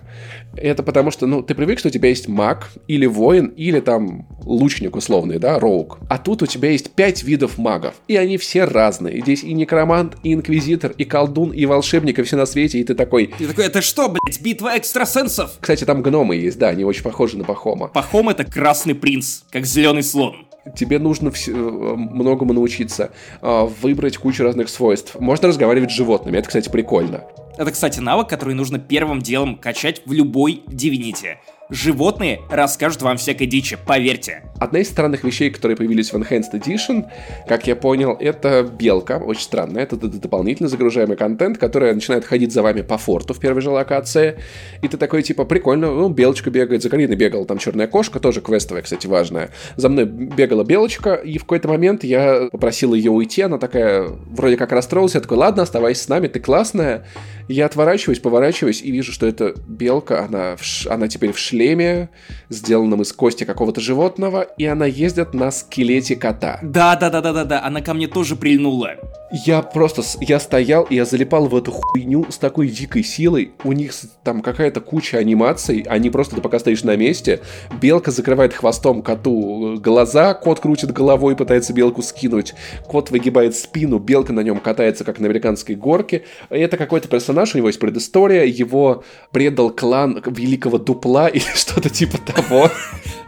Это потому что, ну, ты привык, что у тебя есть маг, или воин, или там лучник условный, да, роук. А тут у тебя есть пять видов магов, и они все разные. Здесь и некромант, и инквизитор, и колдун, и волшебник, и все на свете, и ты такой... Ты такой, это что, блять, битва экстрасенсов? Кстати, там гномы есть, да, они очень похожи на Пахома. Пахом это красный принц, как зеленый слон. Тебе нужно э, многому научиться, а, выбрать кучу разных свойств. Можно разговаривать с животными, это, кстати, прикольно. Это, кстати, навык, который нужно первым делом качать в любой Divinity. Животные расскажут вам всякой дичи, поверьте. Одна из странных вещей, которые появились в Enhanced Edition, как я понял, это белка, очень странная. Это дополнительно загружаемый контент, который начинает ходить за вами по форту в первой же локации. И ты такой, типа, прикольно, ну, белочка бегает, за Кариной бегала там черная кошка, тоже квестовая, кстати, важная. За мной бегала белочка, и в какой-то момент я попросил ее уйти, она такая, вроде как расстроилась, я такой, ладно, оставайся с нами, ты классная. Я отворачиваюсь, поворачиваюсь и вижу, что это белка, она, в ш- она теперь в шлеме, сделанном из кости какого-то животного, и она ездит на скелете кота. Да, да, да, да, да, да, она ко мне тоже прильнула. Я просто, я стоял, и я залипал в эту хуйню с такой дикой силой. У них там какая-то куча анимаций, они просто, ты пока стоишь на месте, белка закрывает хвостом коту глаза, кот крутит головой, пытается белку скинуть, кот выгибает спину, белка на нем катается, как на американской горке. Это какой-то персонаж, у него есть предыстория, его предал клан Великого Дупла или что-то типа того.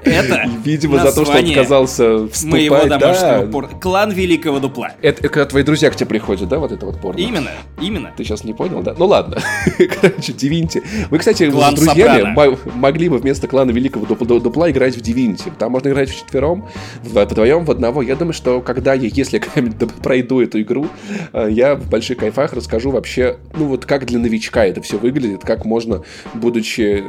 Это Видимо, за то, что он отказался вступать. Моего домашнего да. Клан Великого Дупла. Это когда твои друзья к тебе приходят, да, вот это вот порно? Именно, именно. Ты сейчас не понял, да? Ну ладно. Короче, Divinity. Вы, кстати, Клан с друзьями могли бы вместо клана Великого Дупла играть в Divinity. Там можно играть вчетвером, вдвоем, в одного. Я думаю, что когда я, если я пройду эту игру, э, я в больших кайфах расскажу вообще, ну вот как для новичка это все выглядит, как можно, будучи,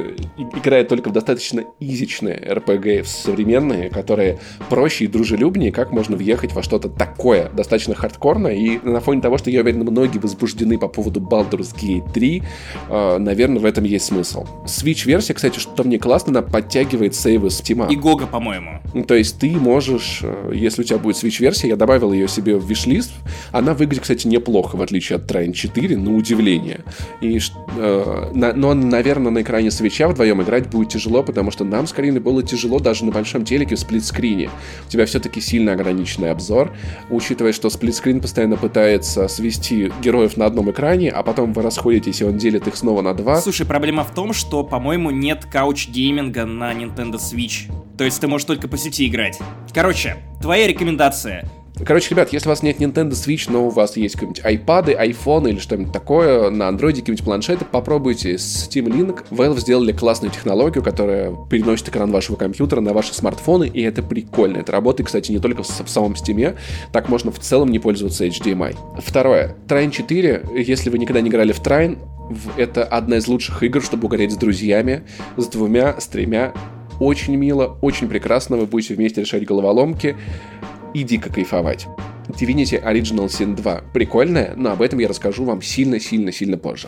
играя только в достаточно изичные RPG современные, которые проще и дружелюбнее, как можно въехать во что-то такое, достаточно хардкорное, и на фоне того, что я уверен, многие возбуждены по поводу Baldur's Gate 3, э, наверное, в этом есть смысл. Switch-версия, кстати, что мне классно, она подтягивает сейвы с Steam. И Гога, по-моему. Ну, то есть ты можешь, э, если у тебя будет Switch-версия, я добавил ее себе в виш-лист, она выглядит, кстати, неплохо, в отличие от Trine 4, на удивление. И, э, на, но, наверное, на экране свеча вдвоем играть будет тяжело, потому что нам с Кариной было тяжело даже на большом телеке в сплитскрине. У тебя все-таки сильно ограниченный обзор, учитывая, что сплитскрин постоянно пытается свести героев на одном экране, а потом вы расходитесь, и он делит их снова на два. Слушай, проблема в том, что, по-моему, нет couch gaming а на Nintendo Switch. То есть ты можешь только по сети играть. Короче, твоя рекомендация — Короче, ребят, если у вас нет Nintendo Switch, но у вас есть какие-нибудь iPad, iPhone или что-нибудь такое, на Android какие-нибудь планшеты, попробуйте Steam Link. Valve сделали классную технологию, которая переносит экран вашего компьютера на ваши смартфоны, и это прикольно. Это работает, кстати, не только в, самом Steam, так можно в целом не пользоваться HDMI. Второе. Trine 4, если вы никогда не играли в Trine, это одна из лучших игр, чтобы угореть с друзьями, с двумя, с тремя. Очень мило, очень прекрасно, вы будете вместе решать головоломки и дико кайфовать. Divinity Original Sin 2 прикольная, но об этом я расскажу вам сильно-сильно-сильно позже.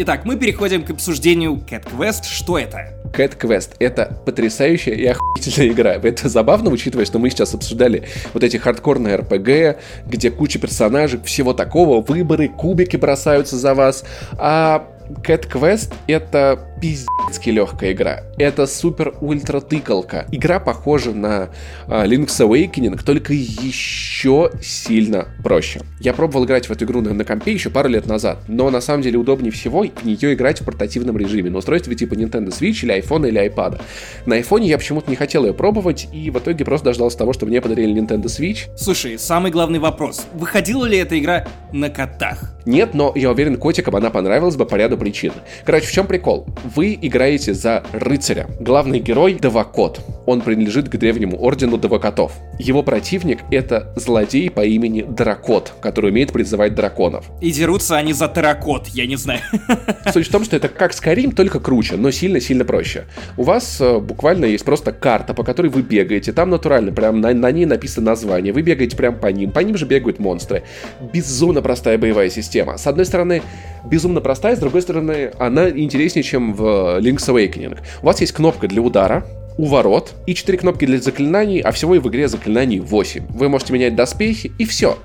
Итак, мы переходим к обсуждению Cat Quest. Что это? Cat Quest — это потрясающая и охуительная игра. Это забавно, учитывая, что мы сейчас обсуждали вот эти хардкорные RPG, где куча персонажей, всего такого, выборы, кубики бросаются за вас. А Cat Quest — это пиздецки легкая игра. Это супер-ультра тыкалка. Игра похожа на uh, Link's Awakening, только еще сильно проще. Я пробовал играть в эту игру на, на компе еще пару лет назад, но на самом деле удобнее всего в нее играть в портативном режиме, на устройстве типа Nintendo Switch или iPhone или iPad. На iPhone я почему-то не хотел ее пробовать, и в итоге просто дождался того, что мне подарили Nintendo Switch. Слушай, самый главный вопрос. Выходила ли эта игра на котах? Нет, но я уверен, котикам она понравилась бы по ряду причин. Короче, в чем прикол? Вы играете за рыцаря. Главный герой — Давакот. Он принадлежит к древнему ордену Давакотов. Его противник — это злодей по имени Дракот, который умеет призывать драконов. И дерутся они за Таракот, я не знаю. Суть в том, что это как Skyrim, только круче, но сильно-сильно проще. У вас э, буквально есть просто карта, по которой вы бегаете. Там натурально, прям на, на ней написано название. Вы бегаете прям по ним. По ним же бегают монстры. Безумно простая боевая система. С одной стороны, безумно простая, с другой стороны, она интереснее, чем в Link's Awakening. У вас есть кнопка для удара, у ворот и 4 кнопки для заклинаний, а всего и в игре заклинаний 8. Вы можете менять доспехи и все.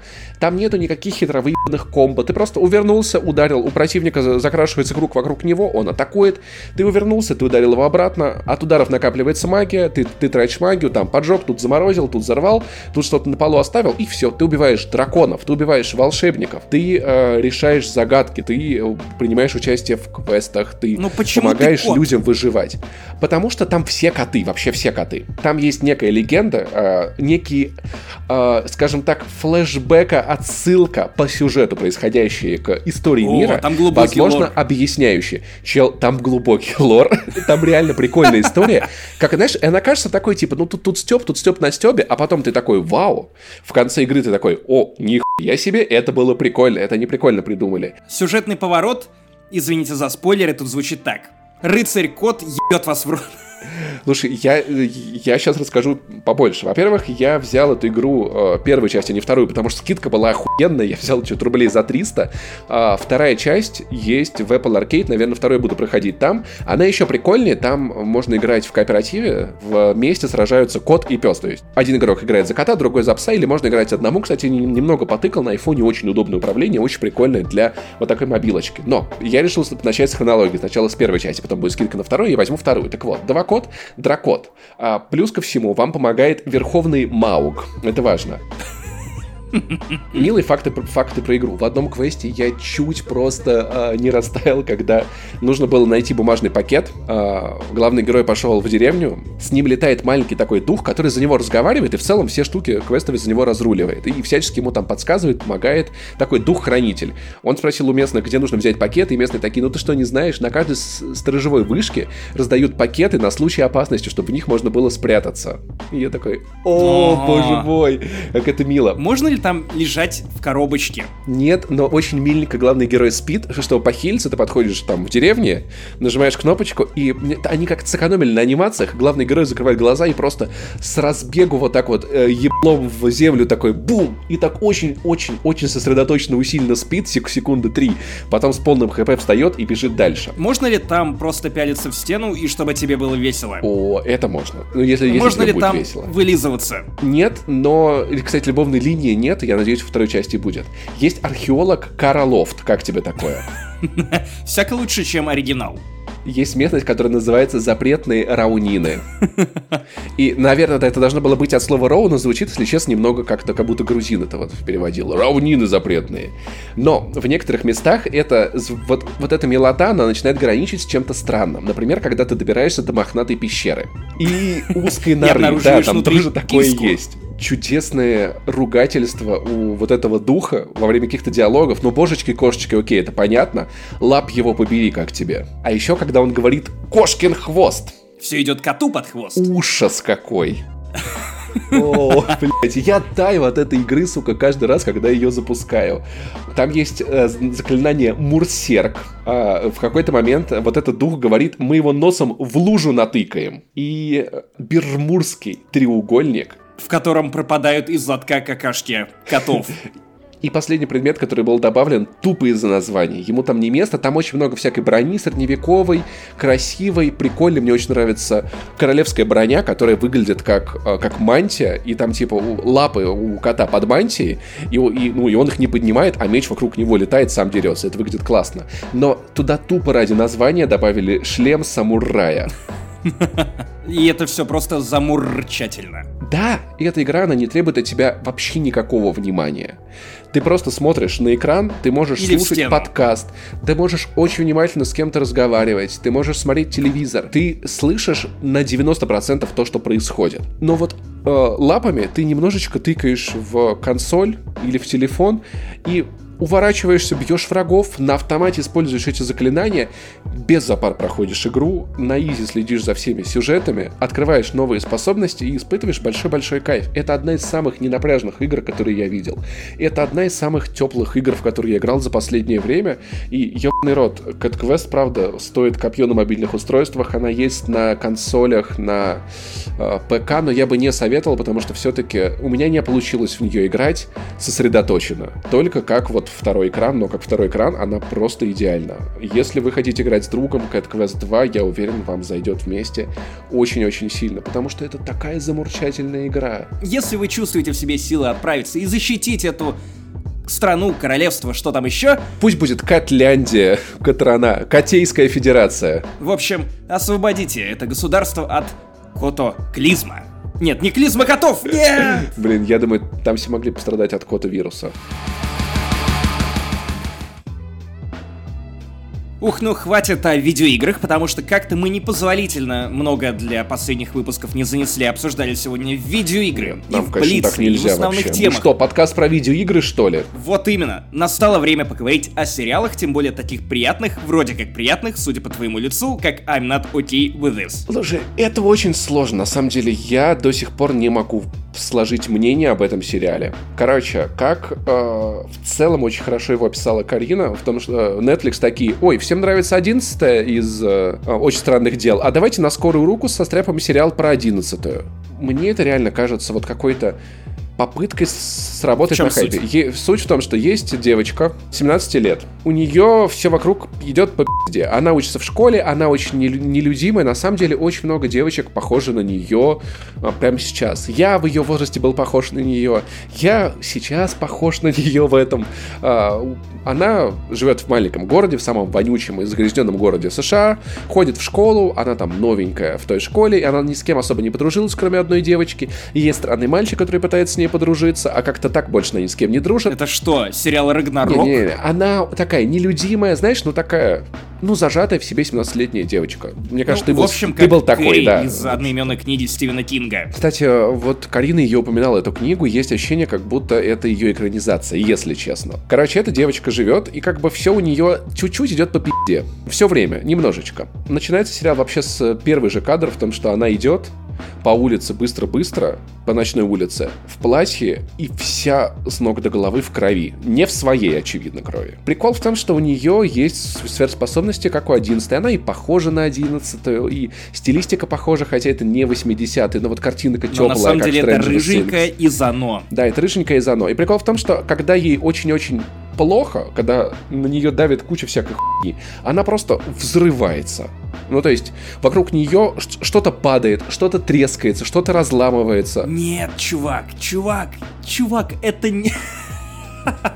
Там нету никаких хитровыебанных комбо. Ты просто увернулся, ударил, у противника закрашивается круг вокруг него, он атакует. Ты увернулся, ты ударил его обратно, от ударов накапливается магия, ты, ты тратишь магию, там поджег, тут заморозил, тут взорвал, тут что-то на полу оставил, и все. Ты убиваешь драконов, ты убиваешь волшебников, ты э, решаешь загадки, ты принимаешь участие в квестах, ты ну, помогаешь ты людям выживать. Потому что там все коты, вообще все коты. Там есть некая легенда, э, некий, э, скажем так, флешбека отсылка по сюжету, происходящей к истории О, мира, там возможно, лор. объясняющий. Чел, там глубокий лор, там реально прикольная история. Как, знаешь, она кажется такой, типа, ну тут, тут Степ, тут Степ на Стебе, а потом ты такой, вау. В конце игры ты такой, о, нихуя себе, это было прикольно, это не прикольно придумали. Сюжетный поворот, извините за спойлеры, тут звучит так. Рыцарь-кот ебет вас в рот. Слушай, я, я сейчас расскажу побольше. Во-первых, я взял эту игру, э, первую часть, а не вторую, потому что скидка была охуенная, я взял что-то рублей за 300. А вторая часть есть в Apple Arcade, наверное, вторую буду проходить там. Она еще прикольнее, там можно играть в кооперативе, вместе сражаются кот и пес. То есть один игрок играет за кота, другой за пса, или можно играть одному. Кстати, немного потыкал на айфоне, очень удобное управление, очень прикольное для вот такой мобилочки. Но я решил начать с хронологии. Сначала с первой части, потом будет скидка на вторую, и возьму вторую. Так вот, два кот, дракот. А плюс ко всему, вам помогает Верховный Мауг. Это важно. Милые факты, факты про игру. В одном квесте я чуть просто э, не растаял, когда нужно было найти бумажный пакет. Э, главный герой пошел в деревню, с ним летает маленький такой дух, который за него разговаривает, и в целом все штуки квестовые за него разруливает. И всячески ему там подсказывает, помогает. Такой дух-хранитель. Он спросил у местных, где нужно взять пакет, и местные такие, ну ты что, не знаешь, на каждой сторожевой вышке раздают пакеты на случай опасности, чтобы в них можно было спрятаться. И я такой, о, боже мой, как это мило. Можно ли там лежать в коробочке. Нет, но очень миленько главный герой спит, что похилиться, ты подходишь там в деревне, нажимаешь кнопочку, и они как-то сэкономили на анимациях, главный герой закрывает глаза и просто с разбегу вот так вот э, еблом в землю такой бум, и так очень-очень-очень сосредоточенно усиленно спит, сек секунды три, потом с полным хп встает и бежит дальше. Можно ли там просто пялиться в стену и чтобы тебе было весело? О, это можно. Ну, если, если можно ли там весело. вылизываться? Нет, но, кстати, любовной линии нет, я надеюсь, во второй части будет. Есть археолог Кара Лофт. Как тебе такое? Всяко лучше, чем оригинал есть местность, которая называется запретные раунины. И, наверное, это должно было быть от слова роу, но звучит, если честно, немного как-то, как будто грузин это вот переводил. Раунины запретные. Но в некоторых местах это, вот, вот эта милота, она начинает граничить с чем-то странным. Например, когда ты добираешься до мохнатой пещеры. И узкой норы, да, там тоже такое есть чудесное ругательство у вот этого духа во время каких-то диалогов. Ну, божечки, кошечки, окей, это понятно. Лап его побери, как тебе. А еще, когда он говорит «кошкин хвост». Все идет коту под хвост. Ужас какой. О, блядь, я таю от этой игры, сука, каждый раз, когда ее запускаю. Там есть э, заклинание Мурсерк. А, в какой-то момент вот этот дух говорит, мы его носом в лужу натыкаем. И Бермурский треугольник в котором пропадают из лотка какашки котов. И последний предмет, который был добавлен тупо из-за названия. Ему там не место, там очень много всякой брони, средневековой, красивой, прикольной. Мне очень нравится королевская броня, которая выглядит как, э, как мантия, и там типа лапы у кота под мантией, и, и, ну, и он их не поднимает, а меч вокруг него летает, сам дерется. Это выглядит классно. Но туда тупо ради названия добавили шлем самурая. И это все просто замурчательно. Да, эта игра, она не требует от тебя вообще никакого внимания. Ты просто смотришь на экран, ты можешь Или слушать подкаст, ты можешь очень внимательно с кем-то разговаривать, ты можешь смотреть телевизор, ты слышишь на 90% то, что происходит. Но вот э, лапами ты немножечко тыкаешь в консоль или в телефон, и уворачиваешься, бьешь врагов, на автомате используешь эти заклинания, без запар проходишь игру, на изи следишь за всеми сюжетами, открываешь новые способности и испытываешь большой-большой кайф. Это одна из самых ненапряжных игр, которые я видел. Это одна из самых теплых игр, в которые я играл за последнее время. И ебаный рот, Cat Quest, правда, стоит копье на мобильных устройствах, она есть на консолях, на э, ПК, но я бы не советовал, потому что все-таки у меня не получилось в нее играть сосредоточенно. Только как вот второй экран, но как второй экран она просто идеальна. Если вы хотите играть с другом, Cat Quest 2, я уверен, вам зайдет вместе очень-очень сильно, потому что это такая замурчательная игра. Если вы чувствуете в себе силы отправиться и защитить эту страну, королевство, что там еще. Пусть будет Катляндия, Катрана, Котейская Федерация. В общем, освободите это государство от котоклизма. Нет, не клизма котов, нет! Блин, я думаю, там все могли пострадать от кота-вируса. Ух, ну хватит о видеоиграх, потому что как-то мы непозволительно много для последних выпусков не занесли, обсуждали сегодня видеоигры. Нам, и в конечно, Блиц, так нельзя и в основных вообще. темах. Ну что, подкаст про видеоигры, что ли? Вот именно. Настало время поговорить о сериалах, тем более таких приятных, вроде как приятных, судя по твоему лицу, как I'm Not Okay With This. Слушай, это очень сложно. На самом деле, я до сих пор не могу сложить мнение об этом сериале. Короче, как э, в целом очень хорошо его описала Карина, в том, что Netflix такие, ой, всем нравится 11 из э, «Очень странных дел», а давайте на скорую руку состряпаем сериал про 11 -ю. Мне это реально кажется вот какой-то попыткой сработать на хайпе. Суть? Суть в том, что есть девочка 17 лет. У нее все вокруг идет по пизде. Она учится в школе, она очень нелюдимая. На самом деле очень много девочек похожи на нее а, прямо сейчас. Я в ее возрасте был похож на нее. Я сейчас похож на нее в этом. А, она живет в маленьком городе, в самом вонючем и загрязненном городе США, ходит в школу, она там новенькая в той школе, и она ни с кем особо не подружилась, кроме одной девочки. И есть странный мальчик, который пытается с ней подружиться, а как-то так больше ни с кем не дружит. Это что, сериал Рагнарок? Не-не-не, она такая нелюдимая, знаешь, ну такая ну, зажатая в себе 17-летняя девочка. Мне кажется, ну, ты, был, общем, ты был такой, Кэрри да. из одноименной книги Стивена Кинга. Кстати, вот Карина ее упоминала, эту книгу, есть ощущение, как будто это ее экранизация, если честно. Короче, эта девочка живет, и как бы все у нее чуть-чуть идет по пизде. Все время, немножечко. Начинается сериал вообще с первый же кадр в том, что она идет, по улице быстро-быстро, по ночной улице, в платье и вся с ног до головы в крови. Не в своей, очевидно, крови. Прикол в том, что у нее есть сверхспособности, как у 11 Она и похожа на 11 и стилистика похожа, хотя это не 80-е, но вот картинка теплая, но на самом деле это рыженькая и зано. Да, это рыженькая и зано. И прикол в том, что когда ей очень-очень плохо, когда на нее давит куча всякой хуйни, она просто взрывается. Ну, то есть, вокруг нее что-то падает, что-то трескается, что-то разламывается. Нет, чувак, чувак, чувак, это не...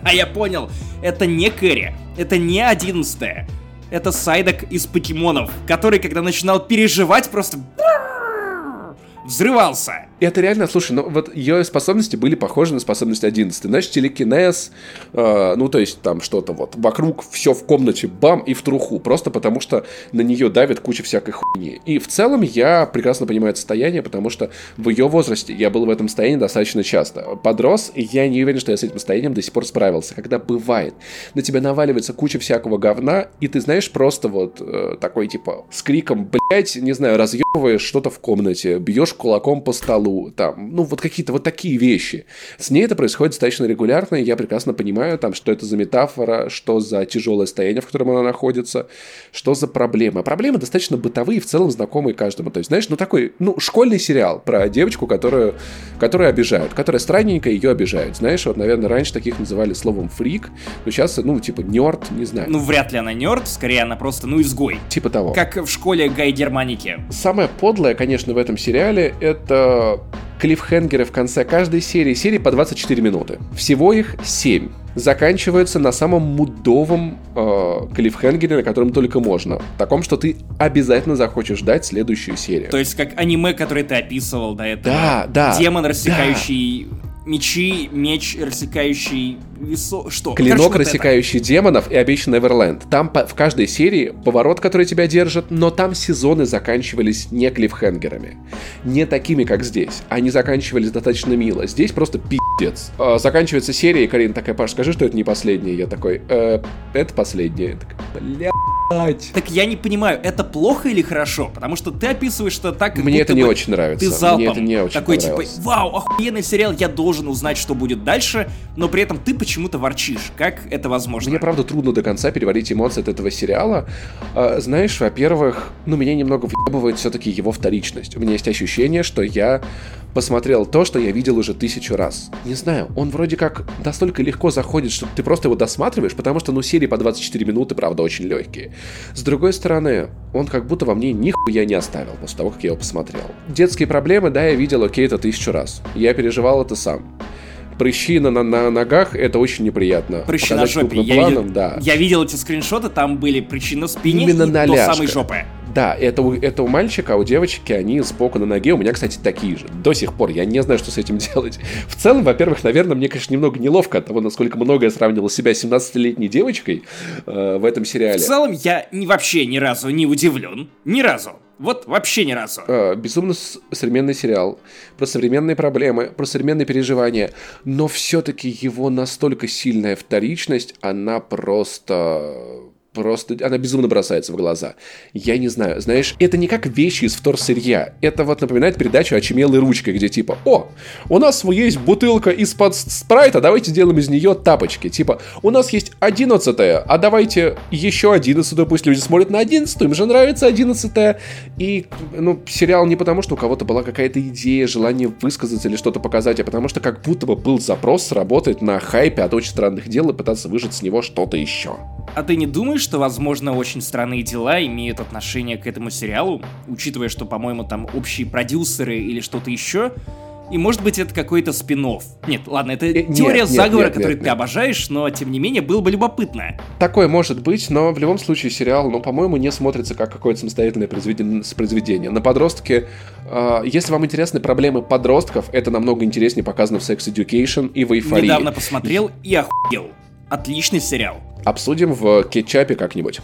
А я понял, это не Кэрри, это не одиннадцатая. Это Сайдак из покемонов, который, когда начинал переживать, просто взрывался. Это реально, слушай, ну вот ее способности были похожи на способности 11. Знаешь, телекинез, э, ну то есть там что-то вот вокруг все в комнате бам и в труху, просто потому что на нее давит куча всякой хуйни. И в целом я прекрасно понимаю это состояние, потому что в ее возрасте я был в этом состоянии достаточно часто. Подрос, и я не уверен, что я с этим состоянием до сих пор справился. Когда бывает, на тебя наваливается куча всякого говна, и ты знаешь, просто вот э, такой типа с криком, блять, не знаю, разъебываешь что-то в комнате, бьешь кулаком по столу, там, ну, вот какие-то вот такие вещи. С ней это происходит достаточно регулярно, и я прекрасно понимаю, там, что это за метафора, что за тяжелое состояние, в котором она находится, что за проблемы. Проблемы достаточно бытовые, в целом знакомые каждому. То есть, знаешь, ну, такой, ну, школьный сериал про девочку, которую, которую обижают, которая странненькая, ее обижают. Знаешь, вот, наверное, раньше таких называли словом фрик, но сейчас, ну, типа, нерд, не знаю. Ну, вряд ли она нерд, скорее она просто, ну, изгой. Типа того. Как в школе Гай Германики. Самое подлое, конечно, в этом сериале, это клиффхенгеры в конце каждой серии. Серии по 24 минуты. Всего их 7. Заканчиваются на самом мудовом э, клиффхенгере, на котором только можно. Таком, что ты обязательно захочешь ждать следующую серию. То есть как аниме, которое ты описывал до этого. Да, да. Демон, рассекающий да мечи, меч, рассекающий весо... Что? Клинок, Короче, рассекающий это. демонов и обещанный Неверленд. Там по... в каждой серии поворот, который тебя держит, но там сезоны заканчивались не клиффхенгерами. Не такими, как здесь. Они заканчивались достаточно мило. Здесь просто пиздец. А, заканчивается серия, и Карин такая, Паш, скажи, что это не последняя. Я такой, э, это последняя. Я такая, бля... Так я не понимаю, это плохо или хорошо? Потому что ты описываешь это так, как Мне это не очень нравится. Ты залпом Мне это не очень такой, типа, вау, охуенный сериал, я должен узнать, что будет дальше, но при этом ты почему-то ворчишь. Как это возможно? Мне, правда, трудно до конца переварить эмоции от этого сериала. А, знаешь, во-первых, ну, меня немного въебывает все-таки его вторичность. У меня есть ощущение, что я посмотрел то, что я видел уже тысячу раз. Не знаю, он вроде как настолько легко заходит, что ты просто его досматриваешь, потому что, ну, серии по 24 минуты, правда, очень легкие. С другой стороны, он как будто во мне нихуя не оставил после того, как я его посмотрел. Детские проблемы, да, я видел, окей, это тысячу раз. Я переживал это сам прыщи на, на, на ногах, это очень неприятно. Прыщи Показать на жопе. Я, планом, видел, да. я видел эти скриншоты, там были прыщи на спине Именно и на до ляжках. самой жопы. Да, это у, это у мальчика, а у девочки они сбоку на ноге. У меня, кстати, такие же. До сих пор. Я не знаю, что с этим делать. В целом, во-первых, наверное, мне, конечно, немного неловко от того, насколько много я сравнивал себя с 17-летней девочкой э, в этом сериале. В целом, я ни, вообще ни разу не удивлен. Ни разу. Вот вообще ни разу. Э, безумно современный сериал. Про современные проблемы, про современные переживания. Но все-таки его настолько сильная вторичность, она просто просто, она безумно бросается в глаза. Я не знаю, знаешь, это не как вещи из вторсырья. Это вот напоминает передачу «Очумелой ручкой», где типа, о, у нас есть бутылка из-под спрайта, давайте сделаем из нее тапочки. Типа, у нас есть одиннадцатая, а давайте еще одиннадцатую, пусть люди смотрят на одиннадцатую, им же нравится одиннадцатая. И, ну, сериал не потому, что у кого-то была какая-то идея, желание высказаться или что-то показать, а потому что как будто бы был запрос сработать на хайпе от очень странных дел и пытаться выжить с него что-то еще. А ты не думаешь, что, возможно, очень странные дела имеют отношение к этому сериалу, учитывая, что, по-моему, там общие продюсеры или что-то еще? И может быть это какой-то спин -офф. Нет, ладно, это Нет, теория нет, заговора, нет, которую нет, ты нет. обожаешь, но тем не менее было бы любопытно. Такое может быть, но в любом случае сериал, ну, по-моему, не смотрится как какое-то самостоятельное произведение. произведение. На подростке, э, если вам интересны проблемы подростков, это намного интереснее показано в Sex Education и в Эйфории. Недавно посмотрел и охуел. Отличный сериал. Обсудим в кетчапе как-нибудь.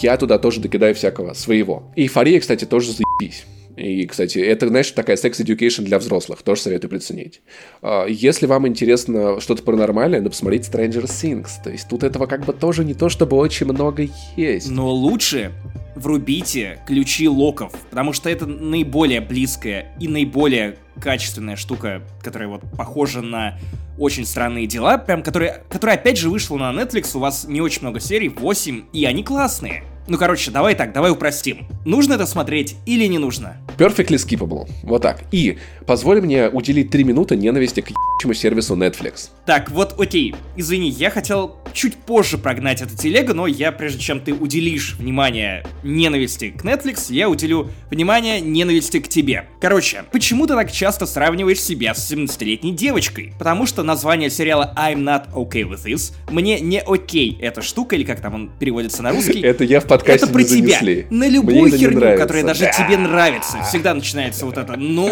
Я туда тоже докидаю всякого своего. Эйфория, кстати, тоже заебись. И, кстати, это, знаешь, такая секс education для взрослых, тоже советую приценить. А, Если вам интересно что-то паранормальное, ну, посмотрите Stranger Things. То есть тут этого как бы тоже не то, чтобы очень много есть. Но лучше врубите ключи локов, потому что это наиболее близкая и наиболее качественная штука, которая вот похожа на очень странные дела, прям которая, которая опять же вышла на Netflix, у вас не очень много серий, 8, и они классные. Ну, короче, давай так, давай упростим. Нужно это смотреть или не нужно? Perfectly skippable. Вот так. И позволь мне уделить 3 минуты ненависти к ебучему сервису Netflix. Так, вот, окей, извини, я хотел чуть позже прогнать эту телегу, но я, прежде чем ты уделишь внимание ненависти к Netflix, я уделю внимание ненависти к тебе. Короче, почему ты так часто сравниваешь себя с 17-летней девочкой? Потому что название сериала I'm Not Okay With This мне не окей эта штука, или как там он переводится на русский. Это я в подкасте Это про тебя. На любую херню, которая даже Да. тебе нравится. Всегда начинается вот это. Ну,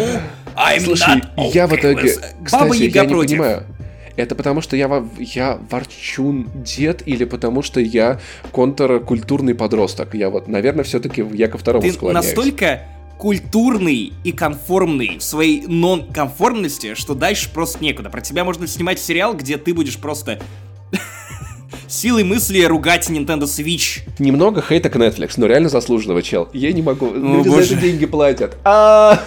I'm Слушай, not я в итоге... Кстати, я не понимаю. Это потому, что я, я ворчун дед или потому, что я контркультурный подросток? Я вот, наверное, все-таки я ко второму Ты склоняюсь. настолько культурный и конформный в своей нон-конформности, что дальше просто некуда. Про тебя можно снимать сериал, где ты будешь просто силой мысли ругать Nintendo Switch. Немного хейта к Netflix, но реально заслуженного, чел. Я не могу. Люди боже. за это деньги платят. А,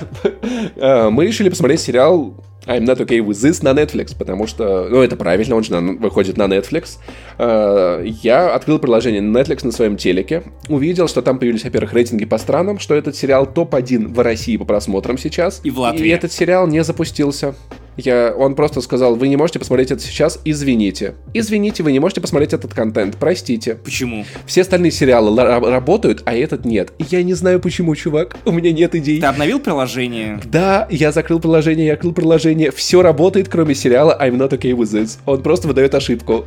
а, Мы решили посмотреть сериал I'm Not Okay With This на Netflix, потому что, ну, это правильно, он же на- выходит на Netflix. А, Я открыл приложение Netflix на своем телеке, увидел, что там появились, во-первых, рейтинги по странам, что этот сериал топ-1 в России по просмотрам сейчас. И в Латвии. И этот сериал не запустился. Я, он просто сказал, вы не можете посмотреть это сейчас, извините. Извините, вы не можете посмотреть этот контент, простите. Почему? Все остальные сериалы ла- работают, а этот нет. И Я не знаю почему, чувак. У меня нет идей. Ты обновил приложение? Да, я закрыл приложение, я открыл приложение. Все работает, кроме сериала I'm Not Okay With This. Он просто выдает ошибку.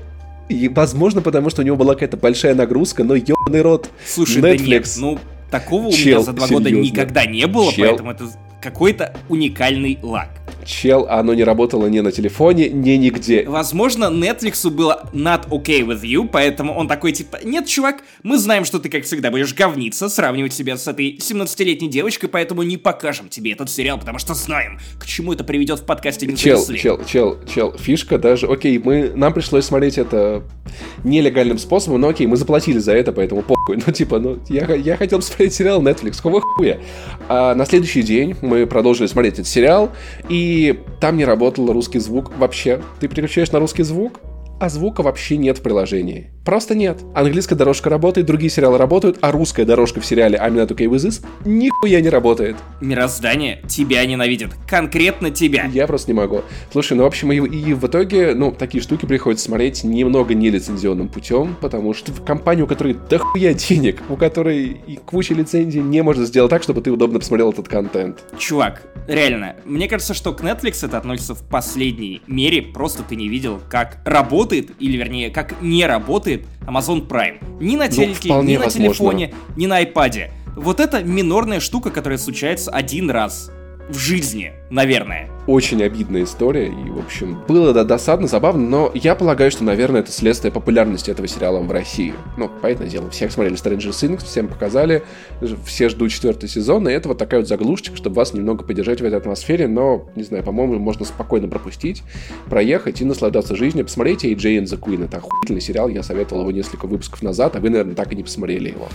И, возможно, потому что у него была какая-то большая нагрузка, но ебаный рот. Слушай, да нет, Netflix. ну такого у Чел, меня за два года серьезно. никогда не было, Чел. поэтому это какой-то уникальный лаг. Чел, а оно не работало ни на телефоне, ни нигде. Возможно, Netflix было not okay with you, поэтому он такой типа, нет, чувак, мы знаем, что ты, как всегда, будешь говниться, сравнивать себя с этой 17-летней девочкой, поэтому не покажем тебе этот сериал, потому что знаем, к чему это приведет в подкасте не Чел, занесли». чел, чел, чел, фишка даже, окей, мы, нам пришлось смотреть это нелегальным способом, но окей, мы заплатили за это, поэтому похуй, ну типа, ну, я, я хотел посмотреть сериал Netflix, какого хуя? А на следующий день мы продолжили смотреть этот сериал, и там не работал русский звук вообще. Ты переключаешь на русский звук, а звука вообще нет в приложении. Просто нет. Английская дорожка работает, другие сериалы работают, а русская дорожка в сериале I'm Not Okay With This нихуя не работает. Мироздание тебя ненавидит. Конкретно тебя. Я просто не могу. Слушай, ну, в общем, и, и в итоге, ну, такие штуки приходится смотреть немного нелицензионным путем, потому что в компанию, у которой дохуя денег, у которой и куча лицензий, не может сделать так, чтобы ты удобно посмотрел этот контент. Чувак, реально, мне кажется, что к Netflix это относится в последней мере, просто ты не видел, как работает, или вернее, как не работает Amazon Prime. Ни на телеке, вполне ни на возможно. телефоне, ни на iPad. Вот это минорная штука, которая случается один раз. В жизни, наверное. Очень обидная история, и, в общем, было да, досадно, забавно, но я полагаю, что, наверное, это следствие популярности этого сериала в России. Ну, понятное дело, всех смотрели Stranger Things, всем показали, все ждут четвертый сезон, и это вот такая вот заглушечка, чтобы вас немного поддержать в этой атмосфере, но, не знаю, по-моему, можно спокойно пропустить, проехать и наслаждаться жизнью. Посмотрите AJ and the Queen, это охуительный сериал, я советовал его несколько выпусков назад, а вы, наверное, так и не посмотрели его.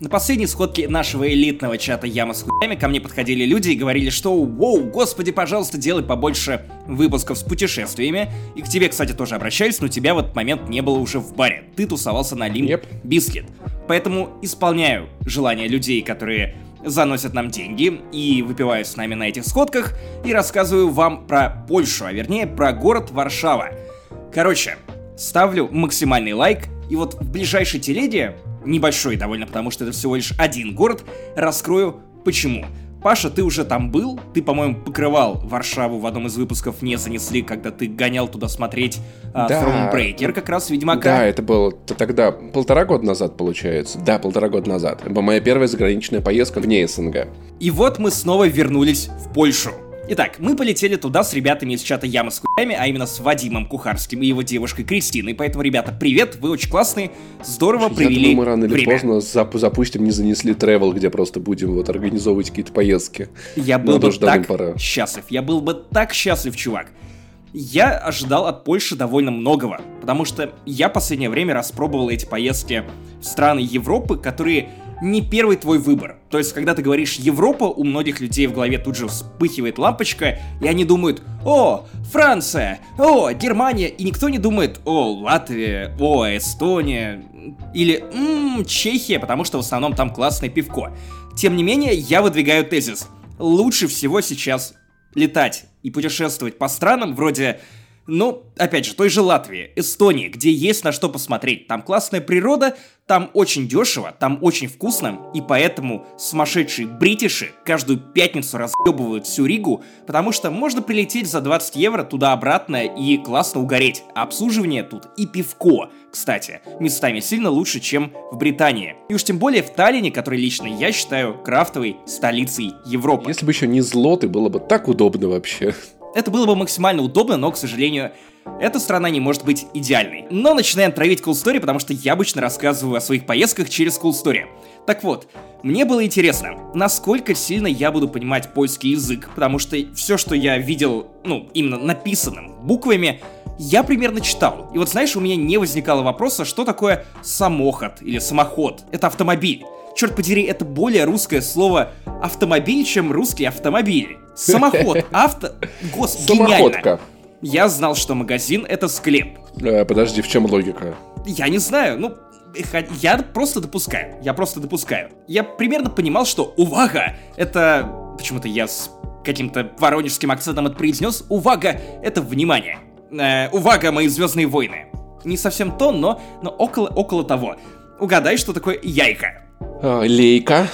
На последней сходке нашего элитного чата Яма с хуями ко мне подходили люди и говорили, что «Воу, господи, пожалуйста, делай побольше выпусков с путешествиями». И к тебе, кстати, тоже обращались, но тебя в этот момент не было уже в баре. Ты тусовался на Limp yep. Bizkit. Поэтому исполняю желания людей, которые заносят нам деньги и выпивают с нами на этих сходках, и рассказываю вам про Польшу, а вернее про город Варшава. Короче, ставлю максимальный лайк, и вот в ближайшей телеге небольшой довольно, потому что это всего лишь один город, раскрою почему. Паша, ты уже там был? Ты, по-моему, покрывал Варшаву в одном из выпусков «Не занесли», когда ты гонял туда смотреть а, да. Thronebreaker, как раз Ведьмака. Да, это было тогда полтора года назад, получается. Да, полтора года назад. Это была моя первая заграничная поездка вне СНГ. И вот мы снова вернулись в Польшу. Итак, мы полетели туда с ребятами из чата Яма с хуями, а именно с Вадимом Кухарским и его девушкой Кристиной. Поэтому, ребята, привет, вы очень классные, здорово провели Я думаю, мы рано или время. поздно зап- запустим «Не занесли travel, где просто будем вот организовывать какие-то поездки. Я был Но бы так пора. счастлив, я был бы так счастлив, чувак. Я ожидал от Польши довольно многого, потому что я последнее время распробовал эти поездки в страны Европы, которые не первый твой выбор. То есть, когда ты говоришь Европа, у многих людей в голове тут же вспыхивает лампочка, и они думают, о, Франция, о, Германия, и никто не думает, о, Латвия, о, Эстония, или ммм, Чехия, потому что в основном там классное пивко. Тем не менее, я выдвигаю тезис. Лучше всего сейчас летать и путешествовать по странам вроде ну, опять же, той же Латвии, Эстонии, где есть на что посмотреть. Там классная природа, там очень дешево, там очень вкусно, и поэтому сумасшедшие бритиши каждую пятницу разъебывают всю Ригу, потому что можно прилететь за 20 евро туда-обратно и классно угореть. А обслуживание тут и пивко, кстати, местами сильно лучше, чем в Британии. И уж тем более в Таллине, который лично я считаю крафтовой столицей Европы. Если бы еще не злоты, было бы так удобно вообще. Это было бы максимально удобно, но, к сожалению, эта страна не может быть идеальной. Но начинаем травить Cool Story, потому что я обычно рассказываю о своих поездках через Cool Story. Так вот, мне было интересно, насколько сильно я буду понимать польский язык, потому что все, что я видел, ну, именно написанным буквами, я примерно читал. И вот знаешь, у меня не возникало вопроса, что такое самоход или самоход. Это автомобиль. Черт подери, это более русское слово автомобиль, чем русский автомобиль. Самоход, авто... Господи, гениально. Я знал, что магазин — это склеп. Э, подожди, в чем логика? Я не знаю, ну, я просто допускаю. Я просто допускаю. Я примерно понимал, что увага — это... Почему-то я с каким-то воронежским акцентом это произнес. Увага — это внимание. Э, увага, мои звездные войны. Не совсем то, но, но около, около того. Угадай, что такое яйка. А, лейка.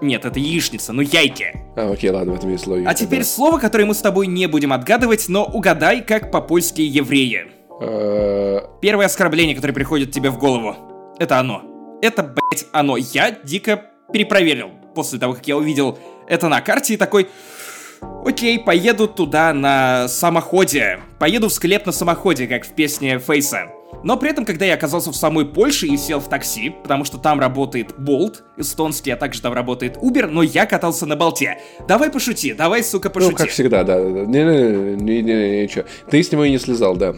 Нет, это яичница, ну яйки. А, окей, ладно, в этом есть логика. А теперь да. слово, которое мы с тобой не будем отгадывать, но угадай, как по-польски евреи. А... Первое оскорбление, которое приходит тебе в голову. Это оно. Это, блять, оно. Я дико перепроверил после того, как я увидел это на карте и такой... Окей, поеду туда на самоходе. Поеду в склеп на самоходе, как в песне Фейса. Но при этом, когда я оказался в самой Польше и сел в такси, потому что там работает Болт, эстонский, а также там работает Uber, но я катался на болте. Давай пошути, давай, сука, пошути. Ну, как всегда, да. Не-не-не, ничего. Ты с него и не слезал, да.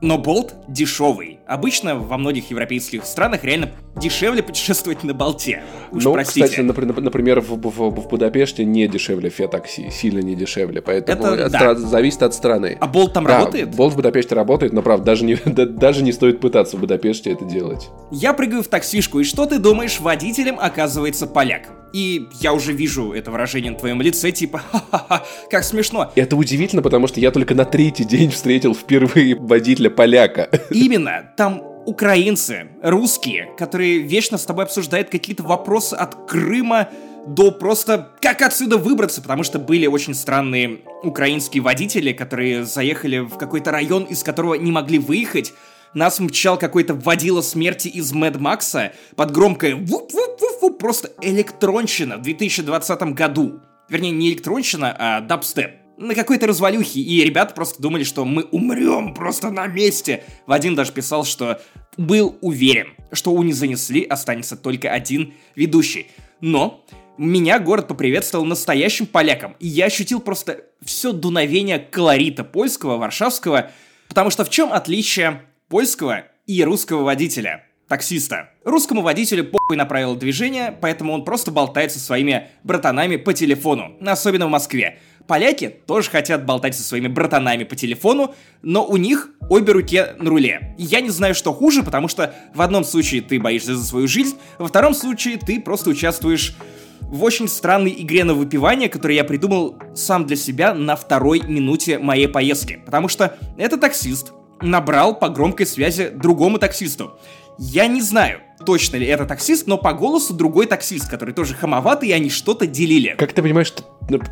Но болт дешевый. Обычно во многих европейских странах реально дешевле путешествовать на болте. Уж ну, простите. кстати, например, в, в, в Будапеште не дешевле фиатакси, сильно не дешевле, поэтому это, да. зависит от страны. А болт там да, работает? болт в Будапеште работает, но правда, даже не, да, даже не стоит пытаться в Будапеште это делать. Я прыгаю в таксишку, и что ты думаешь, водителем оказывается поляк? И я уже вижу это выражение на твоем лице, типа, ха-ха-ха, как смешно. Это удивительно, потому что я только на третий день встретил впервые водителя поляка. Именно, там украинцы, русские, которые вечно с тобой обсуждают какие-то вопросы от Крыма до просто как отсюда выбраться, потому что были очень странные украинские водители, которые заехали в какой-то район, из которого не могли выехать, нас мчал какой-то водила смерти из Мэд Макса под громкое вуп вуп вуп вуп просто электронщина в 2020 году. Вернее, не электронщина, а дабстеп. На какой-то развалюхе, и ребята просто думали, что мы умрем просто на месте. Вадим даже писал, что был уверен, что у «Не занесли» останется только один ведущий. Но меня город поприветствовал настоящим поляком, и я ощутил просто все дуновение колорита польского, варшавского, потому что в чем отличие польского и русского водителя? таксиста. Русскому водителю похуй на правила движения, поэтому он просто болтает со своими братанами по телефону, особенно в Москве. Поляки тоже хотят болтать со своими братанами по телефону, но у них обе руки на руле. Я не знаю, что хуже, потому что в одном случае ты боишься за свою жизнь, во втором случае ты просто участвуешь в очень странной игре на выпивание, которую я придумал сам для себя на второй минуте моей поездки. Потому что этот таксист набрал по громкой связи другому таксисту. Я не знаю, точно ли это таксист, но по голосу другой таксист, который тоже хамоватый, и они что-то делили. Как ты понимаешь, что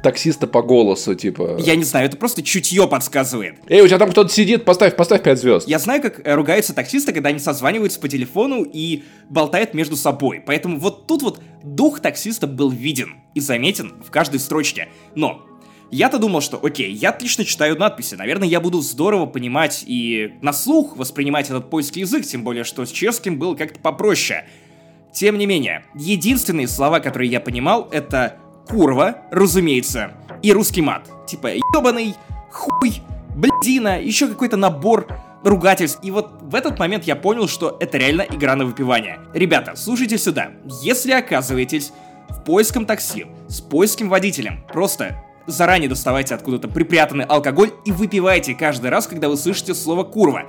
таксиста по голосу, типа... Я не знаю, это просто чутье подсказывает. Эй, у тебя там кто-то сидит, поставь, поставь 5 звезд. Я знаю, как э, ругаются таксисты, когда они созваниваются по телефону и болтают между собой. Поэтому вот тут вот дух таксиста был виден и заметен в каждой строчке. Но я-то думал, что окей, я отлично читаю надписи, наверное, я буду здорово понимать и на слух воспринимать этот польский язык, тем более, что с чешским было как-то попроще. Тем не менее, единственные слова, которые я понимал, это курва, разумеется, и русский мат. Типа ебаный, хуй, блядина, еще какой-то набор ругательств. И вот в этот момент я понял, что это реально игра на выпивание. Ребята, слушайте сюда. Если оказываетесь в поиском такси с польским водителем, просто заранее доставайте откуда-то припрятанный алкоголь и выпивайте каждый раз, когда вы слышите слово «курва».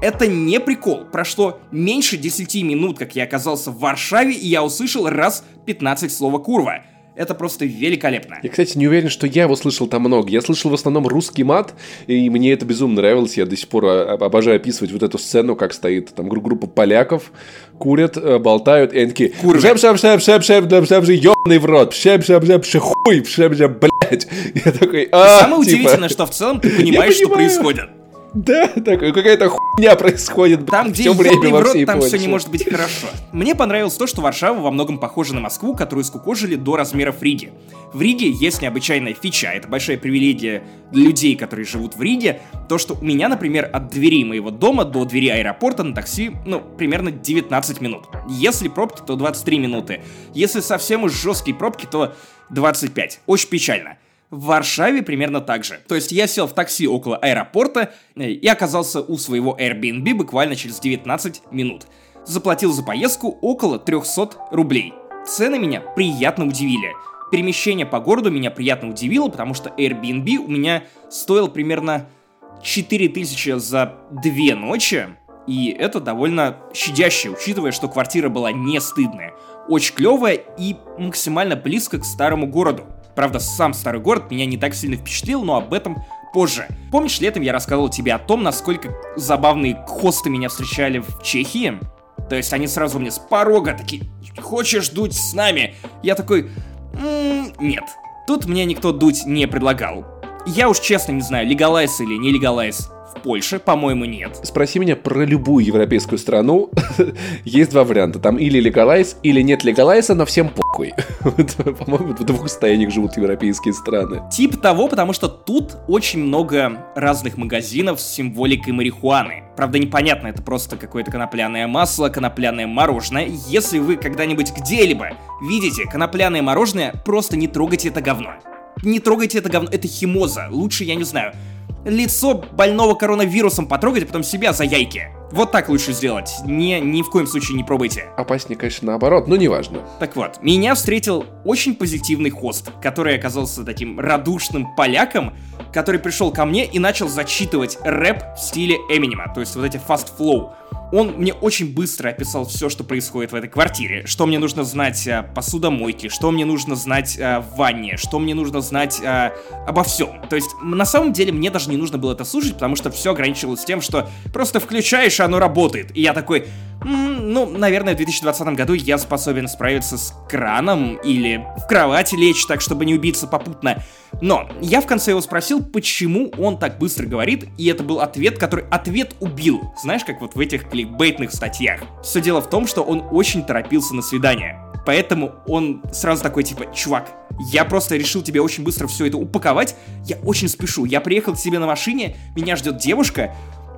Это не прикол. Прошло меньше 10 минут, как я оказался в Варшаве, и я услышал раз 15 слова «курва». Это просто великолепно. Я, кстати, не уверен, что я его слышал там много. Я слышал в основном русский мат, и мне это безумно нравилось. Я до сих пор а, обожаю описывать вот эту сцену, как стоит там группа поляков, курят, э, болтают, и они такие шеп шеп шеп шеп шеп шеп шеп ебаный в рот, шеп шеп шеп шеп хуй, шеп шеп блядь. Я такой, а, Самое типа... удивительное, что в целом ты понимаешь, что происходит. Да, такой, какая-то хуйня происходит. Там, где время во рот, там все не может быть хорошо. Мне понравилось то, что Варшава во многом похожа на Москву, которую скукожили до размеров Риги. В Риге есть необычайная фича, это большая привилегия для людей, которые живут в Риге, то, что у меня, например, от двери моего дома до двери аэропорта на такси, ну, примерно 19 минут. Если пробки, то 23 минуты. Если совсем уж жесткие пробки, то 25. Очень печально. В Варшаве примерно так же. То есть я сел в такси около аэропорта э, и оказался у своего Airbnb буквально через 19 минут. Заплатил за поездку около 300 рублей. Цены меня приятно удивили. Перемещение по городу меня приятно удивило, потому что Airbnb у меня стоил примерно 4000 за две ночи, и это довольно щадяще, учитывая, что квартира была не стыдная, очень клевая и максимально близко к старому городу. Правда, сам старый город меня не так сильно впечатлил, но об этом позже. Помнишь, летом я рассказывал тебе о том, насколько забавные хосты меня встречали в Чехии? То есть они сразу мне с порога такие, хочешь дуть с нами? Я такой, м-м, нет. Тут мне никто дуть не предлагал. Я уж честно не знаю, легалайз или не легалайз. В Польше, по-моему, нет. Спроси меня про любую европейскую страну. Есть два варианта. Там или легалайз, или нет легалайза, но всем похуй. По-моему, в двух состояниях живут европейские страны. Тип того, потому что тут очень много разных магазинов с символикой марихуаны. Правда, непонятно, это просто какое-то конопляное масло, конопляное мороженое. Если вы когда-нибудь где-либо видите конопляное мороженое, просто не трогайте это говно. Не трогайте это говно, это химоза. Лучше, я не знаю, лицо больного коронавирусом потрогать, а потом себя за яйки. Вот так лучше сделать. Не, ни в коем случае не пробуйте. Опаснее, конечно, наоборот, но неважно. Так вот, меня встретил очень позитивный хост, который оказался таким радушным поляком, который пришел ко мне и начал зачитывать рэп в стиле Эминема, то есть вот эти fast flow. Он мне очень быстро описал все, что происходит в этой квартире, что мне нужно знать о посудомойке, что мне нужно знать о ванне, что мне нужно знать о... обо всем. То есть, на самом деле, мне даже не нужно было это слушать, потому что все ограничивалось тем, что просто включаешь дальше оно работает. И я такой, ну, наверное, в 2020 году я способен справиться с краном или в кровати лечь так, чтобы не убиться попутно. Но я в конце его спросил, почему он так быстро говорит, и это был ответ, который ответ убил. Знаешь, как вот в этих кликбейтных статьях. Все дело в том, что он очень торопился на свидание. Поэтому он сразу такой, типа, чувак, я просто решил тебе очень быстро все это упаковать. Я очень спешу. Я приехал к тебе на машине, меня ждет девушка,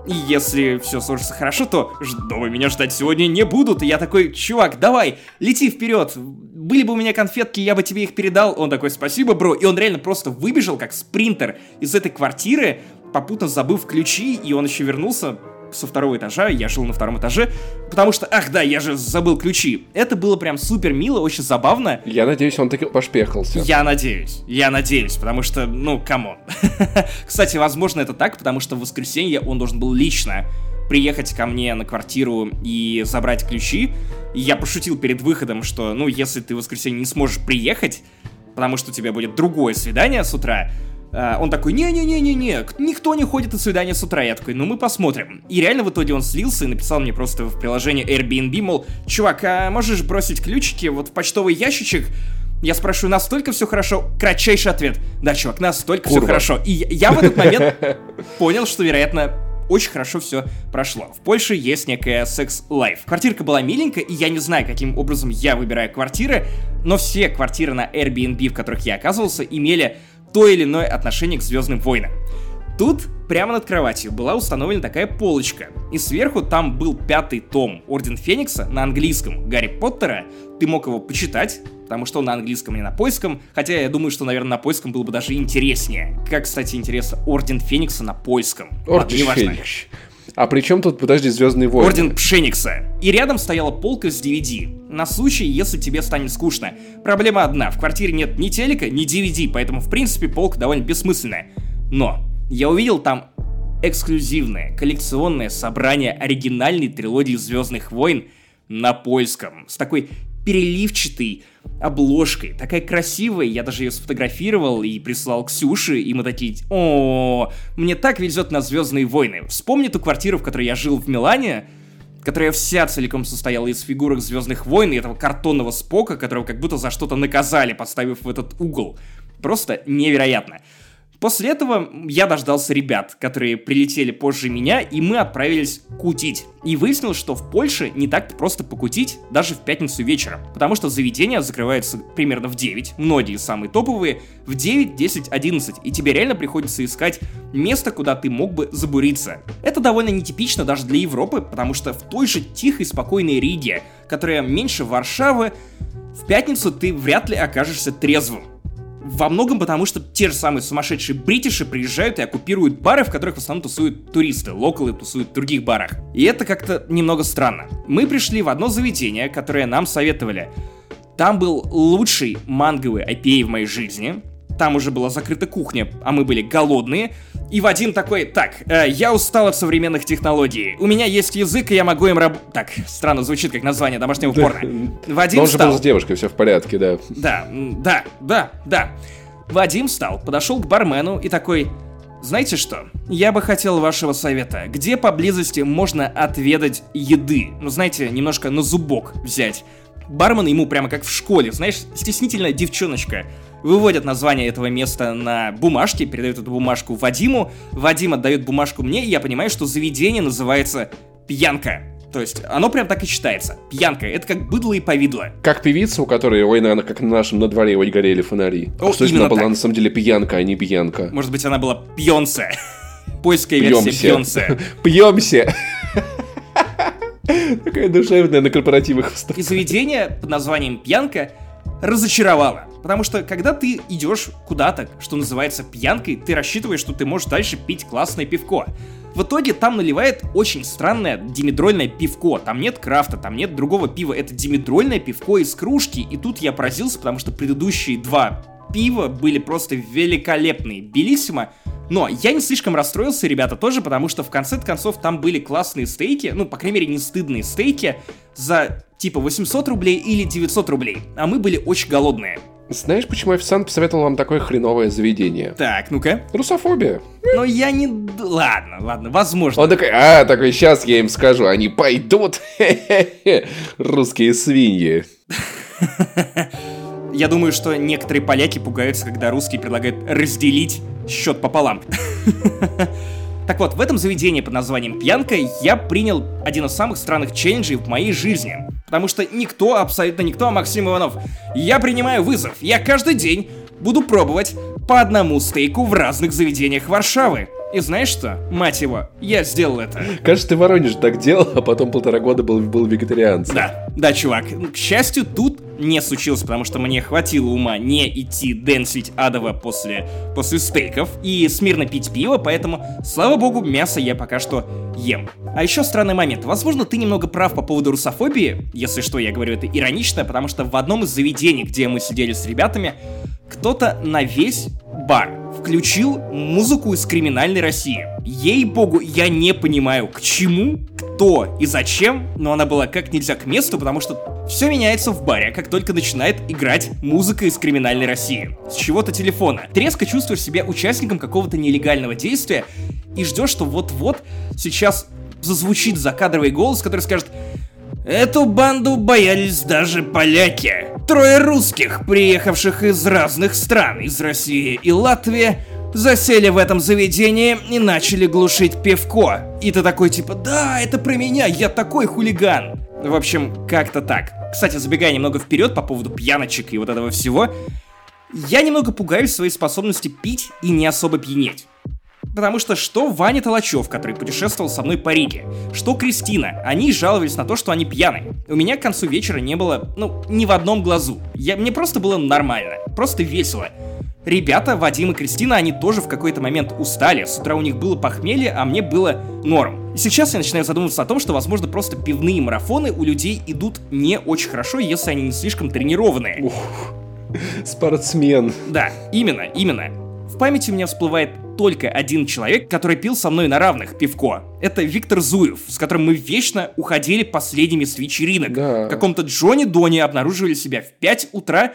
и если все сложится хорошо, то дома меня ждать сегодня не будут. И я такой, чувак, давай, лети вперед. Были бы у меня конфетки, я бы тебе их передал. Он такой, спасибо, бро. И он реально просто выбежал, как спринтер, из этой квартиры, попутно забыв ключи, и он еще вернулся со второго этажа, я жил на втором этаже, потому что, ах да, я же забыл ключи. Это было прям супер мило, очень забавно. Я надеюсь, он таки пошпехался. Я надеюсь, я надеюсь, потому что, ну, come on. Кстати, возможно, это так, потому что в воскресенье он должен был лично приехать ко мне на квартиру и забрать ключи. Я пошутил перед выходом, что, ну, если ты в воскресенье не сможешь приехать, потому что у тебя будет другое свидание с утра, он такой, не-не-не-не-не, никто не ходит на свидание с утра. Я такой, ну мы посмотрим. И реально в итоге он слился и написал мне просто в приложении Airbnb, мол, чувак, а можешь бросить ключики вот в почтовый ящичек? Я спрашиваю, настолько все хорошо? Кратчайший ответ. Да, чувак, настолько все хорошо. И я в этот момент понял, что, вероятно, очень хорошо все прошло. В Польше есть некая секс-лайф. Квартирка была миленькая, и я не знаю, каким образом я выбираю квартиры, но все квартиры на Airbnb, в которых я оказывался, имели то или иное отношение к Звездным войнам. Тут прямо над кроватью была установлена такая полочка, и сверху там был пятый том Орден Феникса на английском Гарри Поттера. Ты мог его почитать, потому что он на английском, не на польском, хотя я думаю, что, наверное, на польском было бы даже интереснее. Как, кстати, интересно, Орден Феникса на польском. Орден Феникс. А при чем тут, подожди, Звездные войны? Орден Пшеникса. И рядом стояла полка с DVD. На случай, если тебе станет скучно. Проблема одна, в квартире нет ни телека, ни DVD, поэтому, в принципе, полка довольно бессмысленная. Но я увидел там эксклюзивное коллекционное собрание оригинальной трилогии Звездных войн на польском. С такой переливчатой обложкой, такая красивая, я даже ее сфотографировал и прислал Ксюше, и мы такие, о, мне так везет на Звездные войны. Вспомни ту квартиру, в которой я жил в Милане, которая вся целиком состояла из фигурок Звездных войн и этого картонного спока, которого как будто за что-то наказали, поставив в этот угол. Просто невероятно. После этого я дождался ребят, которые прилетели позже меня, и мы отправились кутить. И выяснилось, что в Польше не так просто покутить даже в пятницу вечером, потому что заведения закрываются примерно в 9, многие самые топовые, в 9, 10, 11, и тебе реально приходится искать место, куда ты мог бы забуриться. Это довольно нетипично даже для Европы, потому что в той же тихой, спокойной Риге, которая меньше Варшавы, в пятницу ты вряд ли окажешься трезвым. Во многом потому, что те же самые сумасшедшие бритиши приезжают и оккупируют бары, в которых в основном тусуют туристы, локалы тусуют в других барах. И это как-то немного странно. Мы пришли в одно заведение, которое нам советовали. Там был лучший манговый IPA в моей жизни, там уже была закрыта кухня, а мы были голодные. И Вадим такой, так, э, я устал от современных технологий. У меня есть язык, и я могу им раб... Так, странно звучит, как название домашнего порно. Вадим он же был с девушкой, все в порядке, да. Да, да, да, да. Вадим встал, подошел к бармену и такой, знаете что? Я бы хотел вашего совета. Где поблизости можно отведать еды? Ну, знаете, немножко на зубок взять. Бармен ему прямо как в школе, знаешь, стеснительная девчоночка выводят название этого места на бумажке, передают эту бумажку Вадиму, Вадим отдает бумажку мне, и я понимаю, что заведение называется «Пьянка». То есть оно прям так и читается. Пьянка. Это как быдло и повидло. Как певица, у которой, ой, наверное, как на нашем на дворе ой, горели фонари. О, что она была на самом деле пьянка, а не пьянка. Может быть, она была пьонсе. Польская версия пьонсе. Пьемся. Такая душевная на корпоративах. И заведение под названием «Пьянка» разочаровало. Потому что, когда ты идешь куда-то, что называется пьянкой, ты рассчитываешь, что ты можешь дальше пить классное пивко. В итоге там наливает очень странное димедрольное пивко. Там нет крафта, там нет другого пива. Это димедрольное пивко из кружки. И тут я поразился, потому что предыдущие два пива были просто великолепные. Белиссимо. Но я не слишком расстроился, ребята, тоже, потому что в конце концов там были классные стейки, ну, по крайней мере, не стыдные стейки за типа 800 рублей или 900 рублей. А мы были очень голодные. Знаешь, почему официант посоветовал вам такое хреновое заведение? Так, ну-ка. Русофобия. Ну я не... Ладно, ладно, возможно. Он такой, а, такой, сейчас я им скажу, они пойдут. Русские свиньи. Я думаю, что некоторые поляки пугаются, когда русские предлагают разделить счет пополам. Так вот, в этом заведении под названием «Пьянка» я принял один из самых странных челленджей в моей жизни. Потому что никто, абсолютно никто, а Максим Иванов. Я принимаю вызов. Я каждый день буду пробовать по одному стейку в разных заведениях Варшавы. И знаешь что? Мать его, я сделал это. Кажется, ты в Воронеже так делал, а потом полтора года был, был вегетарианцем. Да, да, чувак. К счастью, тут не случилось, потому что мне хватило ума не идти денсить адово после, после стейков и смирно пить пиво, поэтому, слава богу, мясо я пока что ем. А еще странный момент. Возможно, ты немного прав по поводу русофобии. Если что, я говорю это иронично, потому что в одном из заведений, где мы сидели с ребятами, кто-то на весь бар включил музыку из криминальной России. Ей-богу, я не понимаю, к чему, кто и зачем, но она была как нельзя к месту, потому что все меняется в баре, как только начинает играть музыка из криминальной России. С чего-то телефона. Ты резко чувствуешь себя участником какого-то нелегального действия и ждешь, что вот-вот сейчас зазвучит закадровый голос, который скажет Эту банду боялись даже поляки. Трое русских, приехавших из разных стран, из России и Латвии, засели в этом заведении и начали глушить пивко. И ты такой типа, да, это про меня, я такой хулиган. В общем, как-то так. Кстати, забегая немного вперед по поводу пьяночек и вот этого всего, я немного пугаюсь своей способности пить и не особо пьянеть. Потому что что Ваня Толачев, который путешествовал со мной по Риге, что Кристина, они жаловались на то, что они пьяные. У меня к концу вечера не было, ну, ни в одном глазу. Я, мне просто было нормально, просто весело. Ребята, Вадим и Кристина, они тоже в какой-то момент устали. С утра у них было похмелье, а мне было норм. И сейчас я начинаю задумываться о том, что, возможно, просто пивные марафоны у людей идут не очень хорошо, если они не слишком тренированные. Ух, спортсмен. Да, именно, именно. В памяти у меня всплывает только один человек, который пил со мной на равных пивко. Это Виктор Зуев, с которым мы вечно уходили последними с вечеринок. Да. В каком-то Джонни Дони обнаруживали себя в 5 утра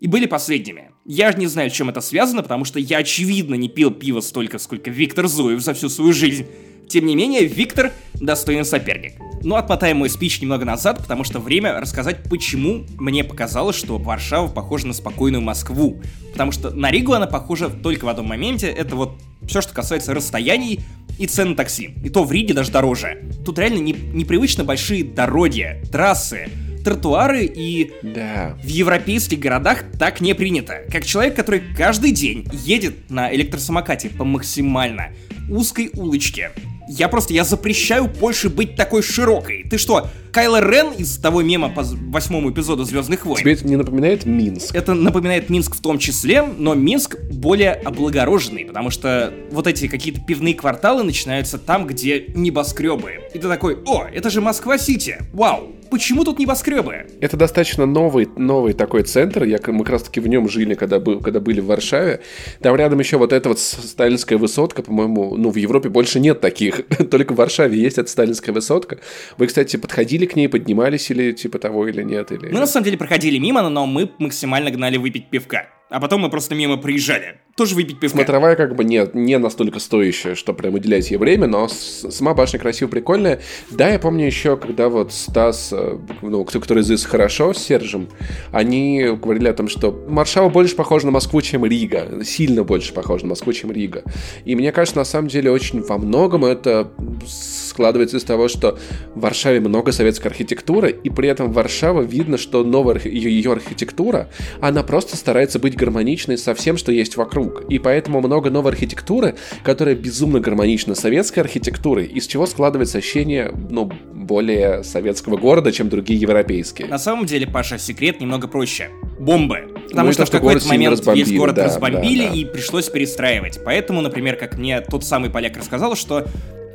и были последними. Я не знаю, с чем это связано, потому что я очевидно не пил пиво столько, сколько Виктор Зуев за всю свою жизнь. Тем не менее, Виктор достойный соперник. Но отмотаем мой спич немного назад, потому что время рассказать, почему мне показалось, что Варшава похожа на спокойную Москву. Потому что на Ригу она похожа только в одном моменте. Это вот все, что касается расстояний и цен такси. И то в Риге даже дороже. Тут реально не, непривычно большие дороги, трассы, тротуары и да. в европейских городах так не принято. Как человек, который каждый день едет на электросамокате по максимально узкой улочке, я просто, я запрещаю Польше быть такой широкой. Ты что, Кайло Рен из того мема по восьмому эпизоду Звездных войн? Тебе это не напоминает Минск? Это напоминает Минск в том числе, но Минск более облагороженный, потому что вот эти какие-то пивные кварталы начинаются там, где небоскребы. И ты такой, о, это же Москва-Сити, вау, почему тут небоскребы? Это достаточно новый, новый такой центр. Я, мы как раз таки в нем жили, когда, был, когда были в Варшаве. Там рядом еще вот эта вот сталинская высотка, по-моему, ну, в Европе больше нет таких. Только в Варшаве есть эта сталинская высотка. Вы, кстати, подходили к ней, поднимались или типа того, или нет? Или... Мы, на самом деле, проходили мимо, но мы максимально гнали выпить пивка. А потом мы просто мимо приезжали. Тоже выпить пивка. Смотровая как бы не, не настолько стоящая, что прям уделять ей время, но сама башня красивая, прикольная. Да, я помню еще, когда вот Стас, э, ну, кто, который здесь хорошо, с Сержем, они говорили о том, что Маршава больше похожа на Москву, чем Рига. Сильно больше похожа на Москву, чем Рига. И мне кажется, на самом деле, очень во многом это складывается из того, что в Варшаве много советской архитектуры, и при этом Варшава видно, что новая ее архитектура, она просто старается быть гармоничной со всем, что есть вокруг. И поэтому много новой архитектуры, которая безумно гармонична с советской архитектурой, из чего складывается ощущение, ну, более советского города, чем другие европейские. На самом деле, Паша, секрет немного проще. Бомбы. Потому ну, что, что в какой-то момент весь город да, разбомбили да, да. и пришлось перестраивать. Поэтому, например, как мне тот самый поляк рассказал, что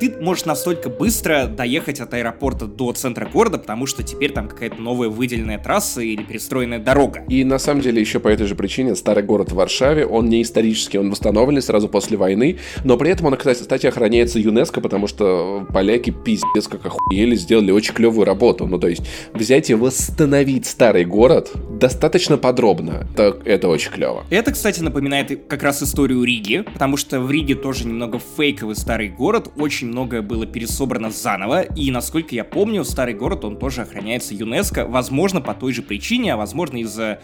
ты можешь настолько быстро доехать от аэропорта до центра города, потому что теперь там какая-то новая выделенная трасса или перестроенная дорога. И на самом деле еще по этой же причине старый город в Варшаве, он не исторический, он восстановлен сразу после войны, но при этом он, кстати, охраняется ЮНЕСКО, потому что поляки пиздец как охуели, сделали очень клевую работу. Ну, то есть взять и восстановить старый город достаточно подробно. Это, это очень клево. Это, кстати, напоминает как раз историю Риги, потому что в Риге тоже немного фейковый старый город, очень многое было пересобрано заново, и, насколько я помню, старый город, он тоже охраняется ЮНЕСКО, возможно, по той же причине, а возможно из-за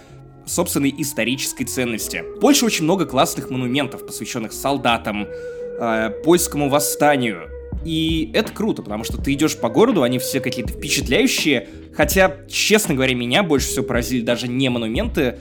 собственной исторической ценности. В Польше очень много классных монументов, посвященных солдатам, э, польскому восстанию. И это круто, потому что ты идешь по городу, они все какие-то впечатляющие, хотя, честно говоря, меня больше всего поразили даже не монументы,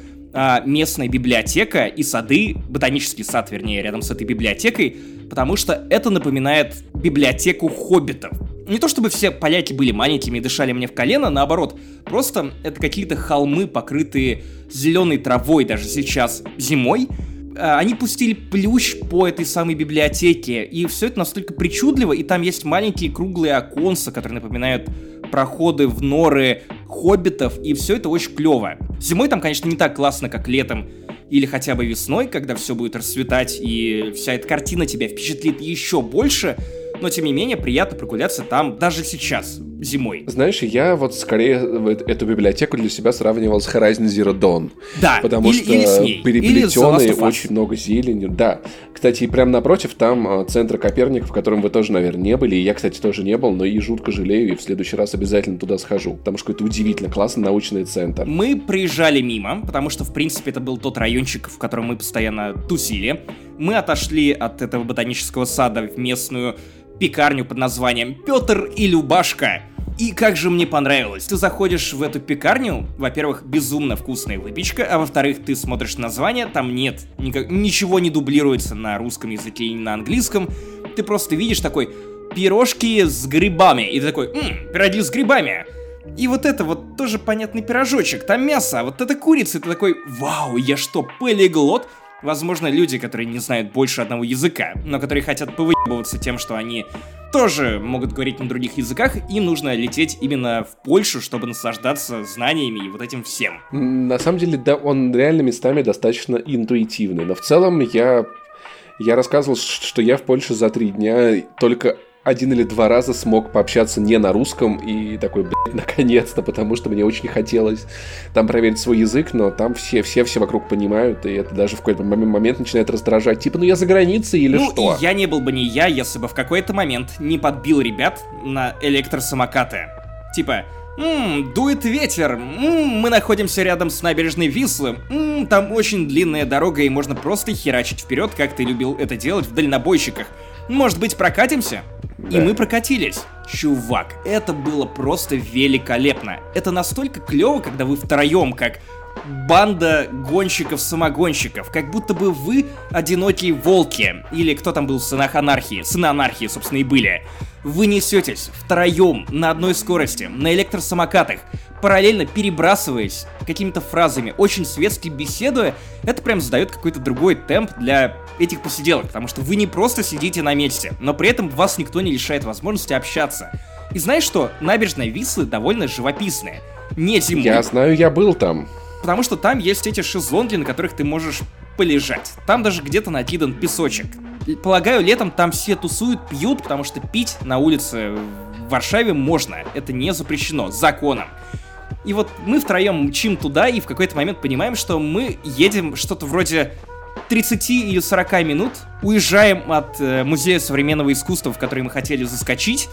местная библиотека и сады, ботанический сад, вернее, рядом с этой библиотекой, потому что это напоминает библиотеку хоббитов. Не то чтобы все поляки были маленькими и дышали мне в колено, наоборот, просто это какие-то холмы, покрытые зеленой травой даже сейчас зимой, а, они пустили плющ по этой самой библиотеке, и все это настолько причудливо, и там есть маленькие круглые оконца, которые напоминают проходы в норы хоббитов, и все это очень клево. Зимой там, конечно, не так классно, как летом, или хотя бы весной, когда все будет расцветать, и вся эта картина тебя впечатлит еще больше, но тем не менее приятно прогуляться там даже сейчас, зимой. Знаешь, я вот скорее эту библиотеку для себя сравнивал с Horizon Zero Dawn. Да, потому или, что или с ней. переплетенные очень много зелени. Да. Кстати, и прямо напротив там а, центр Коперник, в котором вы тоже, наверное, не были. И я, кстати, тоже не был, но и жутко жалею, и в следующий раз обязательно туда схожу. Потому что это удивительно классный научный центр. Мы приезжали мимо, потому что, в принципе, это был тот райончик, в котором мы постоянно тусили. Мы отошли от этого ботанического сада в местную пекарню под названием Петр и Любашка. И как же мне понравилось. Ты заходишь в эту пекарню, во-первых, безумно вкусная выпечка, а во-вторых, ты смотришь название, там нет, никак, ничего не дублируется на русском языке и на английском. Ты просто видишь такой пирожки с грибами, и ты такой, ммм, пироги с грибами. И вот это вот тоже понятный пирожочек, там мясо, а вот это курица, и ты такой, вау, я что, полиглот? Возможно, люди, которые не знают больше одного языка, но которые хотят повыебываться тем, что они тоже могут говорить на других языках, им нужно лететь именно в Польшу, чтобы наслаждаться знаниями и вот этим всем. На самом деле, да, он реально местами достаточно интуитивный, но в целом я я рассказывал, что я в Польше за три дня только один или два раза смог пообщаться не на русском и такой, блядь, наконец-то, потому что мне очень хотелось там проверить свой язык, но там все, все, все вокруг понимают, и это даже в какой-то момент начинает раздражать. Типа, ну я за границей или ну, что? я не был бы не я, если бы в какой-то момент не подбил ребят на электросамокаты. Типа, Ммм, дует ветер. Ммм, мы находимся рядом с набережной Вислы. Ммм, там очень длинная дорога и можно просто херачить вперед, как ты любил это делать в дальнобойщиках. Может быть, прокатимся? Да. И мы прокатились. Чувак, это было просто великолепно. Это настолько клево, когда вы втроем, как банда гонщиков-самогонщиков, как будто бы вы одинокие волки, или кто там был в сынах анархии, сыны анархии, собственно, и были. Вы несетесь втроем на одной скорости, на электросамокатах, параллельно перебрасываясь какими-то фразами, очень светски беседуя, это прям задает какой-то другой темп для этих посиделок, потому что вы не просто сидите на месте, но при этом вас никто не лишает возможности общаться. И знаешь что? Набережная Вислы довольно живописная. Не зимой. Я знаю, я был там. Потому что там есть эти шезлонги, на которых ты можешь полежать. Там даже где-то накидан песочек. Полагаю, летом там все тусуют, пьют, потому что пить на улице в Варшаве можно. Это не запрещено законом. И вот мы втроем мчим туда и в какой-то момент понимаем, что мы едем что-то вроде 30 или 40 минут, уезжаем от э, Музея современного искусства, в который мы хотели заскочить,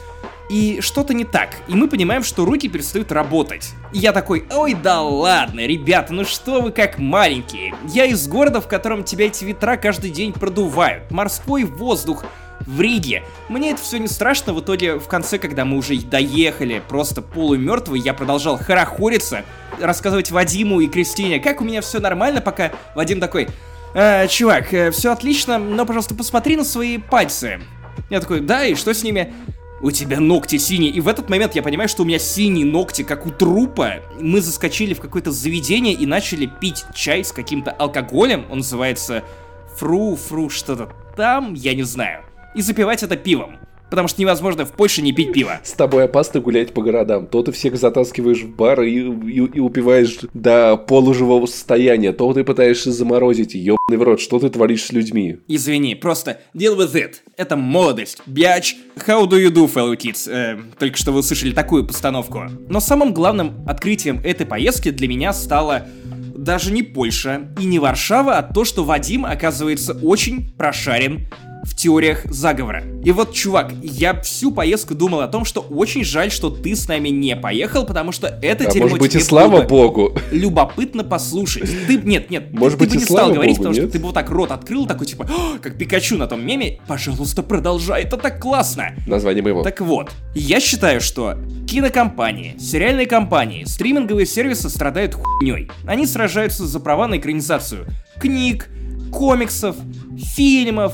и что-то не так. И мы понимаем, что руки перестают работать. И я такой, ой, да ладно, ребята, ну что вы как маленькие. Я из города, в котором тебя эти ветра каждый день продувают. Морской воздух в Риге. Мне это все не страшно, в итоге в конце, когда мы уже доехали, просто полумертвый, я продолжал хорохориться, рассказывать Вадиму и Кристине, как у меня все нормально, пока Вадим такой, э, чувак, э, все отлично, но, пожалуйста, посмотри на свои пальцы. Я такой, да, и что с ними? У тебя ногти синие. И в этот момент я понимаю, что у меня синие ногти, как у трупа. Мы заскочили в какое-то заведение и начали пить чай с каким-то алкоголем. Он называется фру, фру, что-то там, я не знаю. И запивать это пивом. Потому что невозможно в Польше не пить пиво. С тобой опасно гулять по городам. То ты всех затаскиваешь в бар и, и, и упиваешь до полуживого состояния, то ты пытаешься заморозить. Ёбаный в рот, что ты творишь с людьми? Извини, просто deal with it. Это молодость. Бяч. How do you do, fellow kids? Э, только что вы услышали такую постановку. Но самым главным открытием этой поездки для меня стало даже не Польша и не Варшава, а то, что Вадим, оказывается, очень прошарен в теориях заговора. И вот, чувак, я всю поездку думал о том, что очень жаль, что ты с нами не поехал, потому что это а дерьмо может быть тебе и слава богу. Любопытно послушать. Ты, нет, нет, может ты, быть ты бы не стал говорить, богу, потому нет? что ты бы вот так рот открыл, такой типа, «О, как Пикачу на том меме, пожалуйста, продолжай, это так классно. Название моего. Так вот, я считаю, что кинокомпании, сериальные компании, стриминговые сервисы страдают хуйней. Они сражаются за права на экранизацию книг, комиксов, фильмов,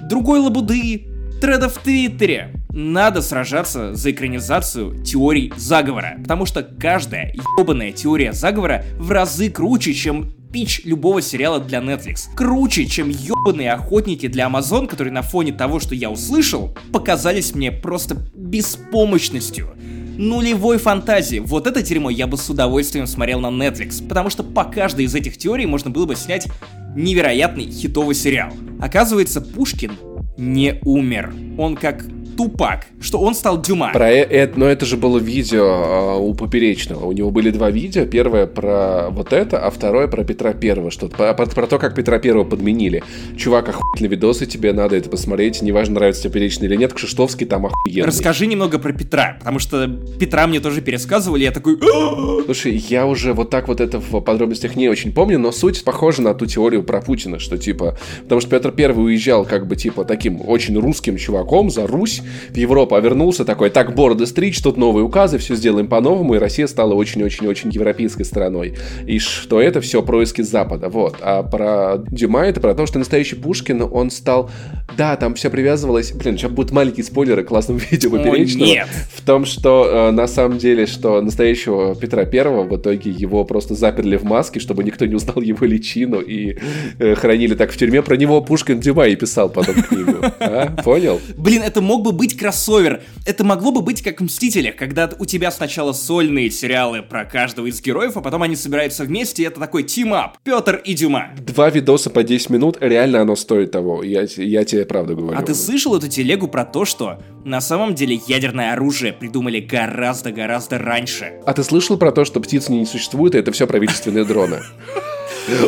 другой лабуды, тредов в Твиттере. Надо сражаться за экранизацию теорий заговора, потому что каждая ебаная теория заговора в разы круче, чем пич любого сериала для Netflix. Круче, чем ебаные охотники для Amazon, которые на фоне того, что я услышал, показались мне просто беспомощностью нулевой фантазии. Вот это дерьмо я бы с удовольствием смотрел на Netflix, потому что по каждой из этих теорий можно было бы снять невероятный хитовый сериал. Оказывается, Пушкин не умер. Он как Тупак, что он стал Дюма. Про э- это, но это же было видео а, у Поперечного. У него были два видео. Первое про вот это, а второе про Петра Первого. Что-то про, про- про то, как Петра Первого подменили. Чувак, охуительный видосы, тебе надо это посмотреть. Неважно, нравится тебе Поперечный или нет, Кшиштовский там охуенный. Расскажи немного про Петра, потому что Петра мне тоже пересказывали, я такой... «А!» Слушай, я уже вот так вот это в подробностях не очень помню, но суть похожа на ту теорию про Путина, что типа... Потому что Петр Первый уезжал как бы типа таким очень русским чуваком за Русь в Европу, а вернулся такой, так, бороды стричь, тут новые указы, все сделаем по-новому, и Россия стала очень-очень-очень европейской страной. И что это все происки Запада, вот. А про Дюма это про то, что настоящий Пушкин, он стал... Да, там все привязывалось... Блин, сейчас будут маленькие спойлеры классного видео Поперечного. нет. В том, что э, на самом деле, что настоящего Петра Первого в итоге его просто заперли в маске, чтобы никто не узнал его личину и э, хранили так в тюрьме. Про него Пушкин Дюма и писал потом книгу. А? Понял? Блин, это мог бы быть кроссовер. Это могло бы быть как в «Мстителях», когда у тебя сначала сольные сериалы про каждого из героев, а потом они собираются вместе, и это такой team-up. Петр и Дюма. Два видоса по 10 минут, реально оно стоит того. Я, я тебе правду говорю. А ты слышал эту телегу про то, что на самом деле ядерное оружие придумали гораздо-гораздо раньше? А ты слышал про то, что птицы не существует, и это все правительственные дроны?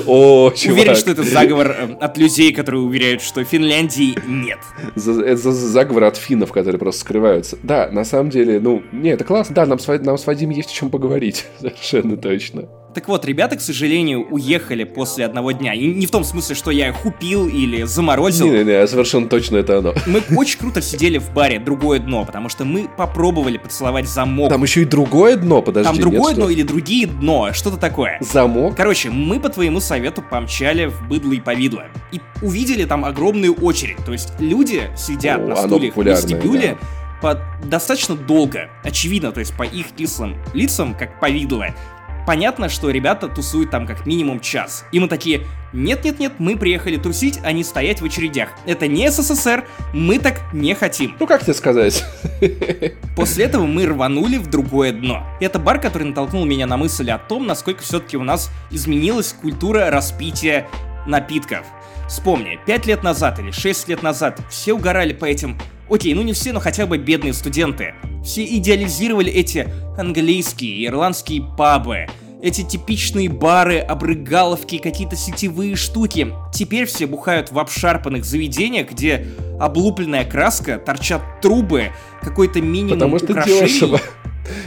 О, чувак. Уверен, что это заговор э, от людей, которые уверяют, что Финляндии нет. Это за- заговор от финнов, которые просто скрываются. Да, на самом деле, ну, не, это классно. Да, нам с, нам с Вадимом есть о чем поговорить. Совершенно точно. Так вот, ребята, к сожалению, уехали после одного дня. И не в том смысле, что я их упил или заморозил. Не-не-не, совершенно точно это оно. Мы очень круто сидели в баре «Другое дно», потому что мы попробовали поцеловать замок. Там еще и другое дно, подожди. Там нет, другое что? дно или другие дно, что-то такое. Замок? Короче, мы по твоему совету помчали в быдло и повидло. И увидели там огромную очередь. То есть люди сидят О, на стульях в вестибюле по достаточно долго. Очевидно, то есть по их кислым лицам, как повидло. Понятно, что ребята тусуют там как минимум час. И мы такие, нет-нет-нет, мы приехали тусить, а не стоять в очередях. Это не СССР, мы так не хотим. Ну, как тебе сказать? После этого мы рванули в другое дно. Это бар, который натолкнул меня на мысль о том, насколько все-таки у нас изменилась культура распития напитков. Вспомни, 5 лет назад или 6 лет назад все угорали по этим... Окей, ну не все, но хотя бы бедные студенты. Все идеализировали эти английские, ирландские пабы, эти типичные бары, обрыгаловки, какие-то сетевые штуки. Теперь все бухают в обшарпанных заведениях, где облупленная краска, торчат трубы, какой-то минимум Потому что украшений. дешево.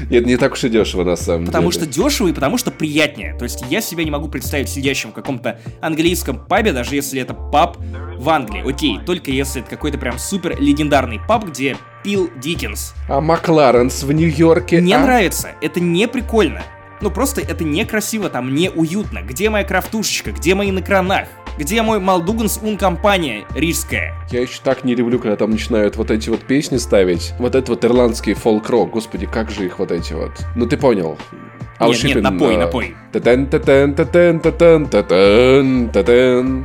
Нет, не так уж и дешево, на самом Потому деле. что дешево и потому что приятнее. То есть я себя не могу представить сидящим в каком-то английском пабе, даже если это паб в Англии. Окей, только если это какой-то прям супер легендарный паб, где пил Диккенс. А Макларенс в Нью-Йорке? Мне а? нравится, это не прикольно. Ну просто это некрасиво, там не уютно. Где моя крафтушечка, где мои на кранах? Где мой Малдуганс Ун компания рижская. Я еще так не люблю, когда там начинают вот эти вот песни ставить. Вот это вот ирландский фолк-рок. Господи, как же их вот эти вот. Ну ты понял. А нет, нет, напой, напой.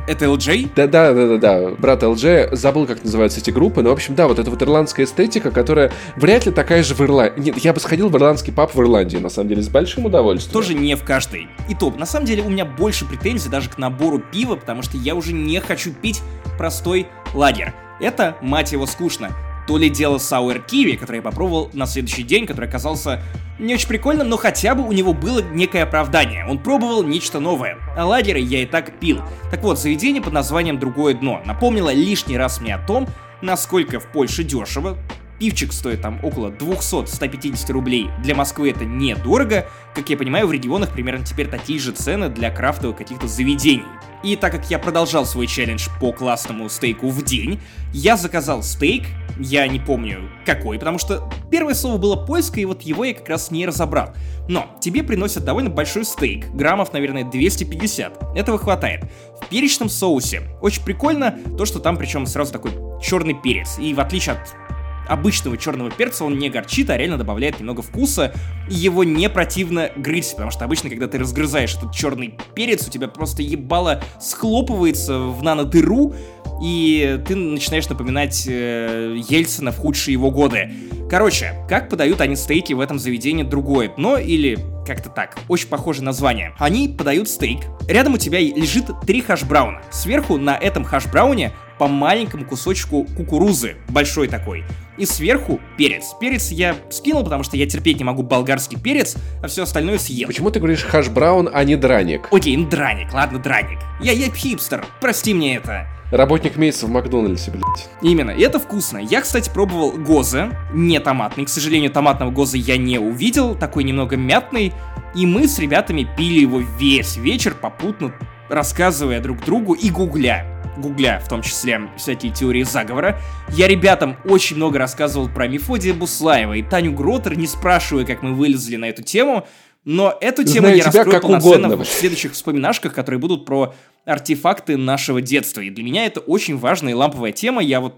Это LJ? Да-да-да-да, брат LJ, забыл, как называются эти группы, но, в общем, да, вот это вот ирландская эстетика, которая вряд ли такая же в Ирландии. Нет, я бы сходил в ирландский паб в Ирландии, на самом деле, с большим удовольствием. Тоже не в каждой. И топ, на самом деле у меня больше претензий даже к набору пива, потому что я уже не хочу пить простой лагерь. Это, мать его, скучно. То ли дело Сауэр Киви, который я попробовал на следующий день, который оказался не очень прикольным, но хотя бы у него было некое оправдание. Он пробовал нечто новое. А лагеры я и так пил. Так вот, заведение под названием «Другое дно» напомнило лишний раз мне о том, насколько в Польше дешево, пивчик стоит там около 200-150 рублей. Для Москвы это недорого. Как я понимаю, в регионах примерно теперь такие же цены для крафтовых каких-то заведений. И так как я продолжал свой челлендж по классному стейку в день, я заказал стейк, я не помню какой, потому что первое слово было польское, и вот его я как раз не разобрал. Но тебе приносят довольно большой стейк, граммов, наверное, 250. Этого хватает. В перечном соусе. Очень прикольно то, что там причем сразу такой черный перец. И в отличие от обычного черного перца он не горчит, а реально добавляет немного вкуса, и его не противно грызть, потому что обычно, когда ты разгрызаешь этот черный перец, у тебя просто ебало схлопывается в нано-дыру, и ты начинаешь напоминать э, Ельцина в худшие его годы. Короче, как подают они стейки в этом заведении другое дно или как-то так, очень похожее название. Они подают стейк, рядом у тебя лежит три хаш-брауна. Сверху на этом хаш-брауне по маленькому кусочку кукурузы, большой такой. И сверху перец. Перец я скинул, потому что я терпеть не могу болгарский перец, а все остальное съел. Почему ты говоришь хаш-браун, а не драник? Окей, ну драник, ладно, драник. Я, я хипстер, прости мне это. Работник месяца в Макдональдсе, блядь. Именно, и это вкусно. Я, кстати, пробовал гоза, не томатный. К сожалению, томатного гоза я не увидел, такой немного мятный. И мы с ребятами пили его весь вечер, попутно рассказывая друг другу и гугля гугля, в том числе всякие теории заговора, я ребятам очень много рассказывал про Мефодия Буслаева и Таню Гротер, не спрашивая, как мы вылезли на эту тему, но эту тему Знаю я раскрою полноценно угодно. в следующих вспоминашках, которые будут про артефакты нашего детства. И для меня это очень важная и ламповая тема. Я вот,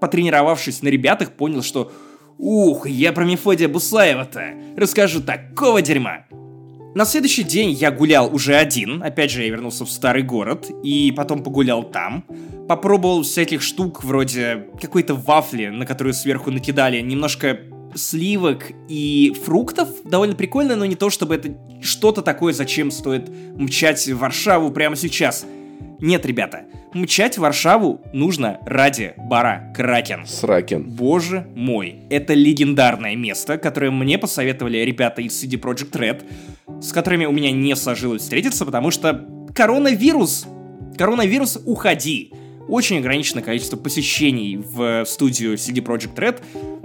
потренировавшись на ребятах, понял, что Ух, я про Мефодия Буслаева-то расскажу такого дерьма. На следующий день я гулял уже один, опять же я вернулся в старый город, и потом погулял там. Попробовал всяких штук вроде какой-то вафли, на которую сверху накидали немножко сливок и фруктов. Довольно прикольно, но не то, чтобы это что-то такое, зачем стоит мчать в Варшаву прямо сейчас. Нет, ребята, мчать в Варшаву нужно ради бара Кракен. Сракен. Боже мой, это легендарное место, которое мне посоветовали ребята из CD Projekt Red, с которыми у меня не сложилось встретиться, потому что коронавирус, коронавирус, уходи. Очень ограниченное количество посещений в студию CD Projekt Red,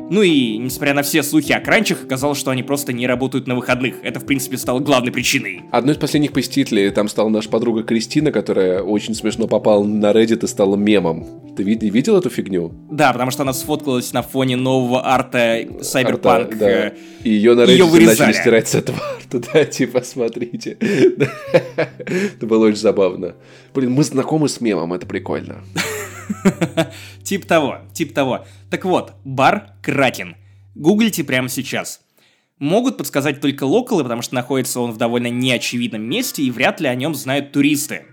ну и, несмотря на все слухи о кранчах, оказалось, что они просто не работают на выходных. Это, в принципе, стало главной причиной. Одной из последних посетителей там стала наша подруга Кристина, которая очень смешно попала на Reddit и стала мемом. Ты вид- видел эту фигню? Да, потому что она сфоткалась на фоне нового арта Cyberpunk. Арта, да. И ее на Reddit вырезали. начали стирать с этого арта, да, типа, смотрите. Это было очень забавно. Блин, мы знакомы с мемом, это прикольно. Тип того, тип того. Так вот, бар Кракен. Гуглите прямо сейчас. Могут подсказать только локалы, потому что находится он в довольно неочевидном месте, и вряд ли о нем знают туристы.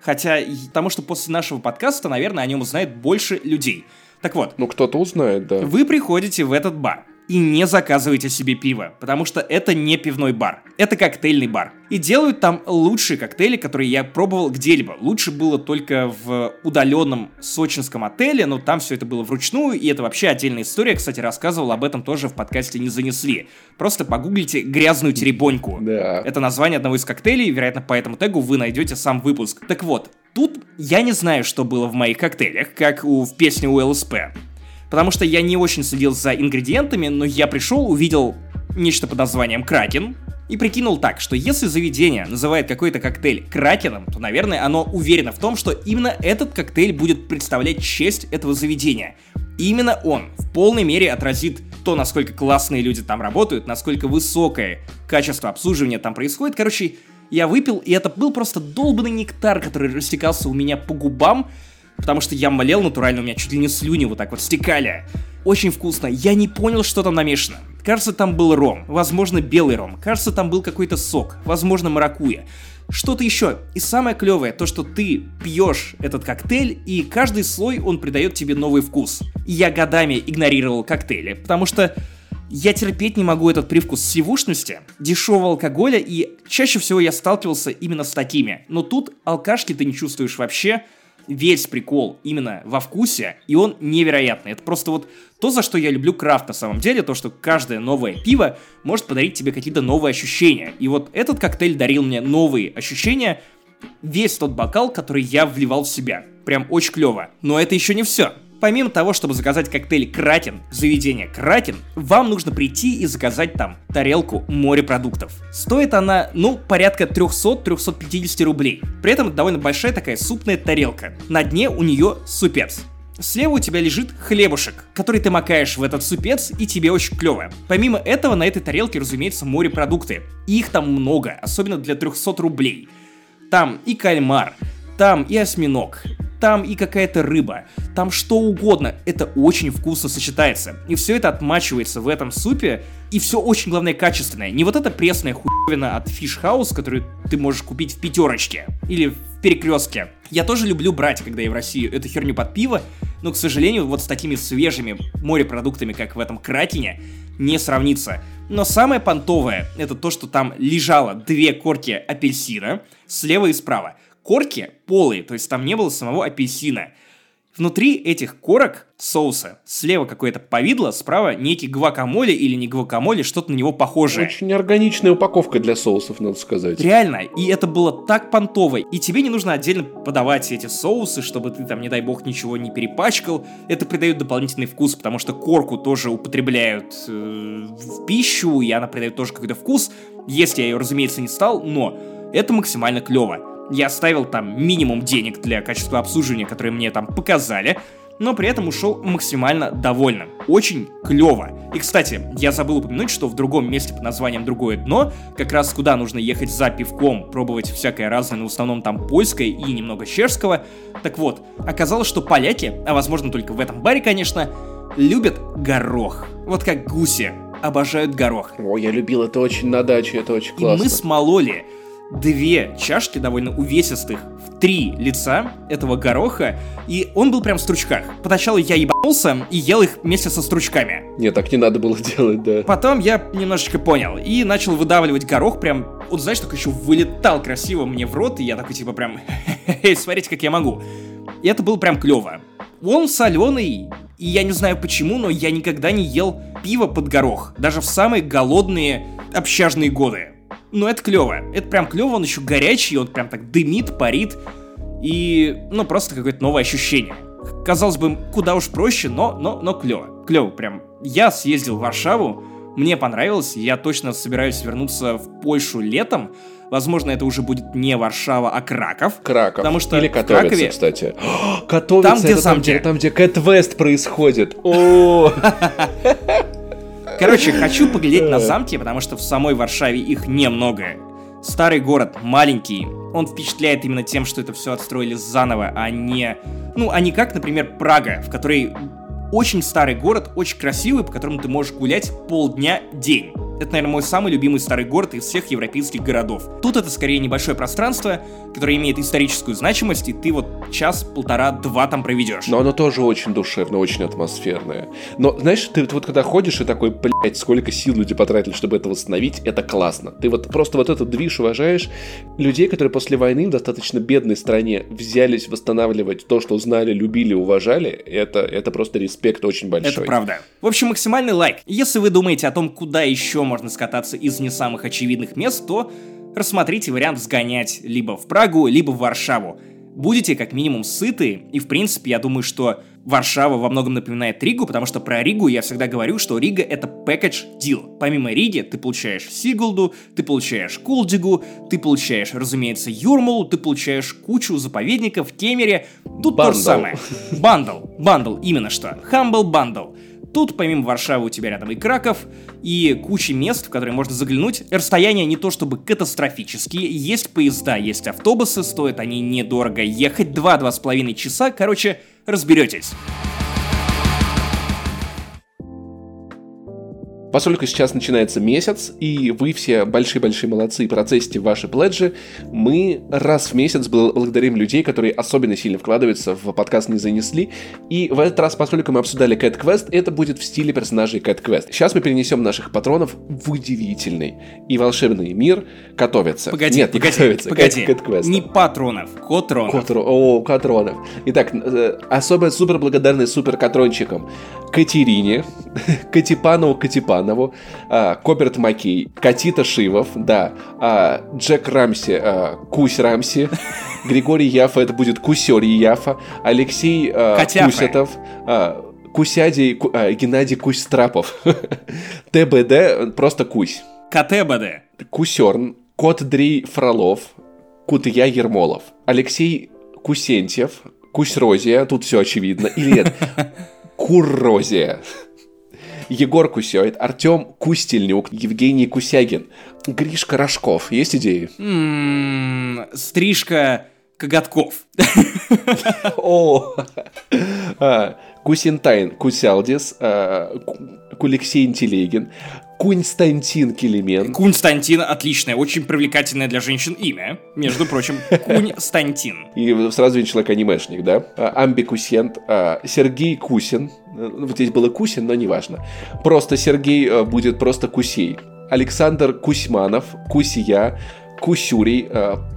Хотя, потому что после нашего подкаста, наверное, о нем узнает больше людей. Так вот, Ну, кто-то узнает, да. вы приходите в этот бар и не заказываете себе пиво, потому что это не пивной бар, это коктейльный бар. И делают там лучшие коктейли, которые я пробовал где-либо. Лучше было только в удаленном сочинском отеле, но там все это было вручную, и это вообще отдельная история. Кстати, рассказывал об этом тоже в подкасте «Не занесли». Просто погуглите «грязную теребоньку». Да. Это название одного из коктейлей, вероятно, по этому тегу вы найдете сам выпуск. Так вот, тут я не знаю, что было в моих коктейлях, как у, в песне у ЛСП. Потому что я не очень следил за ингредиентами, но я пришел, увидел нечто под названием Кракен, и прикинул так, что если заведение называет какой-то коктейль Кракеном, то, наверное, оно уверено в том, что именно этот коктейль будет представлять честь этого заведения. И именно он в полной мере отразит то, насколько классные люди там работают, насколько высокое качество обслуживания там происходит. Короче, Я выпил, и это был просто долбанный нектар, который растекался у меня по губам, потому что я молел натурально, у меня чуть ли не слюни вот так вот стекали. Очень вкусно. Я не понял, что там намешано. Кажется, там был ром, возможно, белый ром. Кажется, там был какой-то сок, возможно, маракуя. Что-то еще. И самое клевое, то, что ты пьешь этот коктейль, и каждый слой, он придает тебе новый вкус. И я годами игнорировал коктейли, потому что я терпеть не могу этот привкус сивушности, дешевого алкоголя, и чаще всего я сталкивался именно с такими. Но тут алкашки ты не чувствуешь вообще, весь прикол именно во вкусе, и он невероятный. Это просто вот то, за что я люблю крафт на самом деле, то, что каждое новое пиво может подарить тебе какие-то новые ощущения. И вот этот коктейль дарил мне новые ощущения, весь тот бокал, который я вливал в себя. Прям очень клево. Но это еще не все. Помимо того, чтобы заказать коктейль Кракен в заведение Кракен, вам нужно прийти и заказать там тарелку морепродуктов. Стоит она, ну, порядка 300-350 рублей. При этом это довольно большая такая супная тарелка. На дне у нее супец. Слева у тебя лежит хлебушек, который ты макаешь в этот супец, и тебе очень клево. Помимо этого, на этой тарелке, разумеется, морепродукты. Их там много, особенно для 300 рублей. Там и кальмар, там и осьминог, там и какая-то рыба, там что угодно. Это очень вкусно сочетается. И все это отмачивается в этом супе, и все очень, главное, качественное. Не вот эта пресная хуевина от Fish House, которую ты можешь купить в пятерочке или в перекрестке. Я тоже люблю брать, когда я в Россию, эту херню под пиво, но, к сожалению, вот с такими свежими морепродуктами, как в этом Кратине, не сравнится. Но самое понтовое, это то, что там лежало две корки апельсина слева и справа корки полые, то есть там не было самого апельсина. Внутри этих корок соуса слева какое-то повидло, справа некий гвакамоле или не гвакамоле, что-то на него похожее. Очень органичная упаковка для соусов, надо сказать. Реально, и это было так понтово. И тебе не нужно отдельно подавать эти соусы, чтобы ты там, не дай бог, ничего не перепачкал. Это придает дополнительный вкус, потому что корку тоже употребляют э, в пищу, и она придает тоже какой-то вкус. Если я ее, разумеется, не стал, но это максимально клево. Я ставил там минимум денег для качества обслуживания, которые мне там показали, но при этом ушел максимально довольным. Очень клево. И, кстати, я забыл упомянуть, что в другом месте под названием «Другое дно», как раз куда нужно ехать за пивком, пробовать всякое разное, но в основном там польское и немного чешского. Так вот, оказалось, что поляки, а возможно только в этом баре, конечно, любят горох. Вот как гуси обожают горох. О, я любил это очень на даче, это очень классно. И мы смололи две чашки довольно увесистых в три лица этого гороха, и он был прям в стручках. Поначалу я ебанулся и ел их вместе со стручками. Нет, так не надо было делать, да. Потом я немножечко понял и начал выдавливать горох прям, вот знаешь, так еще вылетал красиво мне в рот, и я такой типа прям, смотрите, как я могу. И это было прям клево. Он соленый, и я не знаю почему, но я никогда не ел пиво под горох, даже в самые голодные общажные годы. Но это клево. Это прям клево, он еще горячий, он прям так дымит, парит. И, ну, просто какое-то новое ощущение. Казалось бы, куда уж проще, но, но, но клево. Клево прям. Я съездил в Варшаву, мне понравилось, я точно собираюсь вернуться в Польшу летом. Возможно, это уже будет не Варшава, а Краков. Краков. Потому что Или Катовица, Кракове... кстати. Катовица, там, где это там, где, там, где Кэт Вест происходит. О! Короче, хочу поглядеть на замки, потому что в самой Варшаве их немного. Старый город, маленький, он впечатляет именно тем, что это все отстроили заново, а не... Ну, а не как, например, Прага, в которой очень старый город, очень красивый, по которому ты можешь гулять полдня-день. Это, наверное, мой самый любимый старый город из всех европейских городов. Тут это скорее небольшое пространство, которое имеет историческую значимость, и ты вот час, полтора, два там проведешь. Но оно тоже очень душевное, очень атмосферное. Но, знаешь, ты вот когда ходишь и такой, блядь, сколько сил люди потратили, чтобы это восстановить, это классно. Ты вот просто вот этот движ уважаешь людей, которые после войны в достаточно бедной стране взялись восстанавливать то, что знали, любили, уважали. Это, это просто респект очень большой. Это правда. В общем, максимальный лайк. Если вы думаете о том, куда еще можно скататься из не самых очевидных мест, то рассмотрите вариант сгонять либо в Прагу, либо в Варшаву. Будете как минимум сыты, и в принципе я думаю, что Варшава во многом напоминает Ригу, потому что про Ригу я всегда говорю, что Рига это package deal. Помимо Риги ты получаешь Сигулду, ты получаешь Кулдигу, ты получаешь, разумеется, Юрмалу, ты получаешь кучу заповедников в Кемере. Тут Бандл. то же самое. Bundle, bundle, именно что. Humble Bundle Тут помимо Варшавы у тебя рядом и Краков, и куча мест, в которые можно заглянуть. Расстояния не то чтобы катастрофические, есть поезда, есть автобусы, стоят они недорого ехать, 2-2,5 часа, короче, разберетесь. Поскольку сейчас начинается месяц, и вы все большие-большие молодцы процессите ваши пледжи, мы раз в месяц благодарим людей, которые особенно сильно вкладываются в подкаст «Не занесли». И в этот раз, поскольку мы обсуждали Cat Quest, это будет в стиле персонажей Cat Quest. Сейчас мы перенесем наших патронов в удивительный и волшебный мир Котовица. Погоди, Нет, погоди, не Котовица, погоди. Cat Quest. Не патронов, котронов. Котро... О, Катронов. Итак, э, особо супер благодарны супер Катрончикам Катерине, Катипанову Катипанову, а, Коберт Макей, Катита Шивов, да, а, Джек Рамси, а, Кусь Рамси, Григорий Яфа, это будет Кусерий Яфа, Алексей а, Котяфа. Кусятов, а, Кусядий, Ку- а, Геннадий Кусь-Страпов, ТБД, просто Кусь. КТБД. Кусерн, Кот Дрей Фролов, Кутыя Ермолов, Алексей Кусентьев, Кусь-Розия, тут все очевидно, или нет, Куррозия, Егор Кусёйт, Артем Кустельнюк, Евгений Кусягин, Гришка Рожков. Есть идеи? М, Стрижка коготков. О, А, Кусентайн Кусялдис, а, Ку- Кулексей Интелегин, Кунстантин Келемен, Кунстантин отличное, очень привлекательное для женщин имя. Между прочим, Кунстантин. И сразу виден человек-анимешник, да? А, Амби Кусент, а, Сергей Кусин. Э, Вот здесь было Кусин, но неважно. Просто Сергей э, будет просто Кусей. Александр Кусьманов, Кусия, Кусюрий,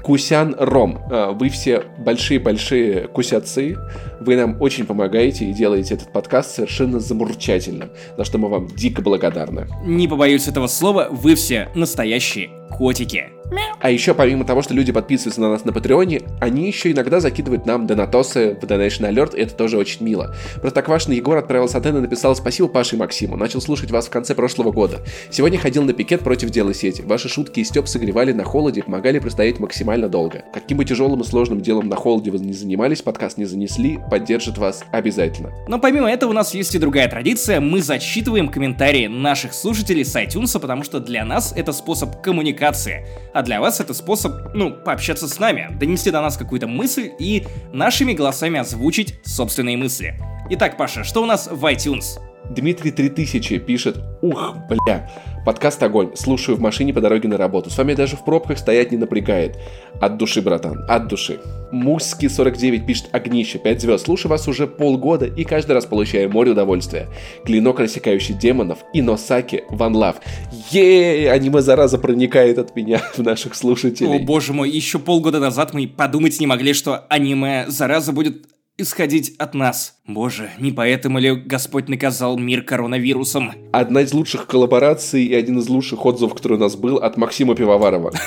Кусян Ром. Вы все большие-большие кусяцы. Вы нам очень помогаете и делаете этот подкаст совершенно замурчательным, за что мы вам дико благодарны. Не побоюсь этого слова, вы все настоящие котики. А еще, помимо того, что люди подписываются на нас на Патреоне, они еще иногда закидывают нам донатосы в Donation Alert, и это тоже очень мило. Простоквашино Егор отправил сатен и написал «Спасибо Паше и Максиму, начал слушать вас в конце прошлого года. Сегодня ходил на пикет против дела сети. Ваши шутки и степ согревали на холоде и помогали простоять максимально долго. Каким бы тяжелым и сложным делом на холоде вы не занимались, подкаст не занесли, поддержит вас обязательно. Но помимо этого у нас есть и другая традиция. Мы зачитываем комментарии наших слушателей с iTunes, потому что для нас это способ коммуникации, а для вас это способ, ну, пообщаться с нами, донести до нас какую-то мысль и нашими голосами озвучить собственные мысли. Итак, Паша, что у нас в iTunes? Дмитрий 3000 пишет, ух, бля, подкаст огонь, слушаю в машине по дороге на работу, с вами даже в пробках стоять не напрягает. От души, братан, от души. Муски 49 пишет, огнище, 5 звезд, слушаю вас уже полгода и каждый раз получаю море удовольствия. Клинок, рассекающий демонов и Носаки Ван Лав. Еее, аниме зараза проникает от меня в наших О слушателей. боже мой, еще полгода назад мы подумать не могли, что аниме зараза будет исходить от нас. Боже, не поэтому ли Господь наказал мир коронавирусом? Одна из лучших коллабораций и один из лучших отзывов, который у нас был, от Максима Пивоварова.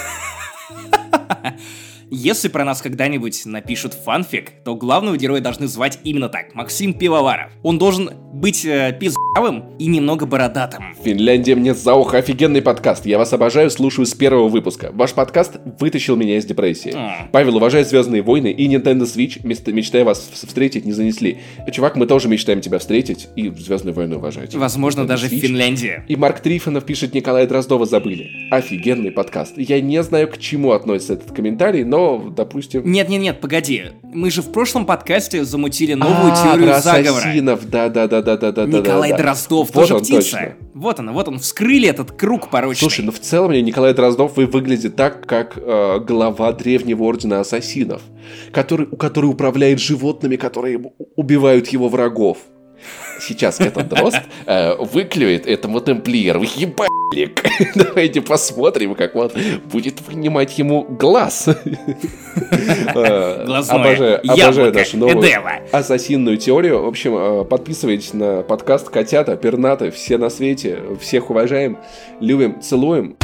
Если про нас когда-нибудь напишут фанфик, то главного героя должны звать именно так, Максим Пивоваров. Он должен быть э, пиздавым и немного бородатым. Финляндия мне за ухо офигенный подкаст. Я вас обожаю, слушаю с первого выпуска. Ваш подкаст вытащил меня из депрессии. М. Павел, уважаю Звездные войны и Nintendo Switch, мечтая вас в- встретить, не занесли. Чувак, мы тоже мечтаем тебя встретить и Звездные войны уважать. Возможно, Nintendo даже в Switch. Финляндии. И Марк Трифонов пишет, Николая Дроздова забыли. Офигенный подкаст. Я не знаю, к чему относится этот комментарий, но, допустим... Нет-нет-нет, погоди. Мы же в прошлом подкасте замутили новую А, теорию про заговора. ассасинов, да-да-да-да-да-да. Николай да. Дроздов, Вот тоже он, птица. точно. Вот он, вот он, вскрыли этот круг порочный. Слушай, ну в целом Николай Дроздов вы- выглядит так, как э, глава древнего ордена ассасинов, который, который управляет животными, которые убивают его врагов. Сейчас этот дрозд э, выклюет этому темплиеру ебальник. Давайте посмотрим, как он будет вынимать ему глаз. Э, Глазное Обожаю нашу новую ассасинную теорию. В общем, э, подписывайтесь на подкаст Котята, Пернаты, все на свете. Всех уважаем, любим, целуем.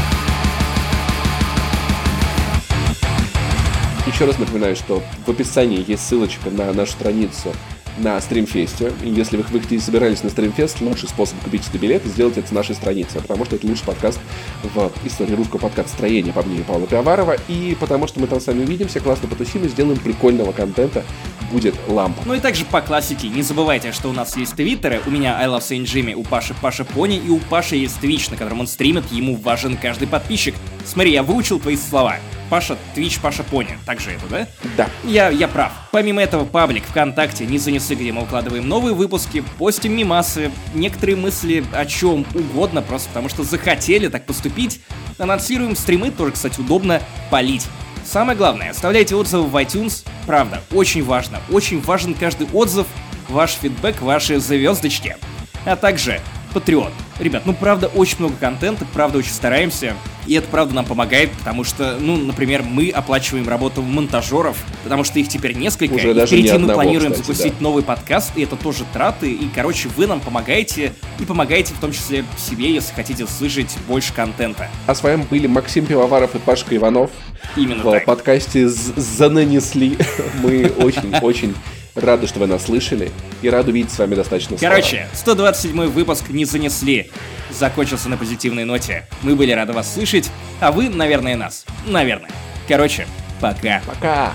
Еще раз напоминаю, что в описании есть ссылочка на нашу страницу на стримфесте. И если вы, вы собирались на стримфест, лучший способ купить себе билет сделать это с нашей страницы, потому что это лучший подкаст в истории русского подкаст-строения, по мнению Павла Пиаварова, и потому что мы там с вами увидимся, классно потусим и сделаем прикольного контента, будет лампа. Ну и также по классике, не забывайте, что у нас есть твиттеры, у меня I Love Saint Jimmy, у Паши Паша Пони, и у Паши есть твич, на котором он стримит, ему важен каждый подписчик. Смотри, я выучил твои слова. Паша, Твич, Паша Пони. Так же это, да? Да. Я, я прав. Помимо этого, паблик ВКонтакте, не занесы, где мы укладываем новые выпуски, постим мимасы, некоторые мысли о чем угодно, просто потому что захотели так поступить. Анонсируем стримы, тоже, кстати, удобно полить. Самое главное, оставляйте отзывы в iTunes. Правда, очень важно. Очень важен каждый отзыв, ваш фидбэк, ваши звездочки. А также Patreon. Ребят, ну правда очень много контента, правда очень стараемся. И это правда нам помогает, потому что, ну, например, мы оплачиваем работу монтажеров, потому что их теперь несколько. Уже и даже впереди не мы одного, планируем кстати, запустить да. новый подкаст, и это тоже траты. И, короче, вы нам помогаете, и помогаете в том числе себе, если хотите слышать больше контента. А с вами были Максим Пивоваров и Пашка Иванов. Именно в так. подкасте «З- «Зананесли». Мы очень-очень рады, что вы нас слышали, и рады видеть с вами достаточно скоро. Короче, 127 выпуск не занесли. Закончился на позитивной ноте. Мы были рады вас слышать, а вы, наверное, нас. Наверное. Короче, пока. Пока!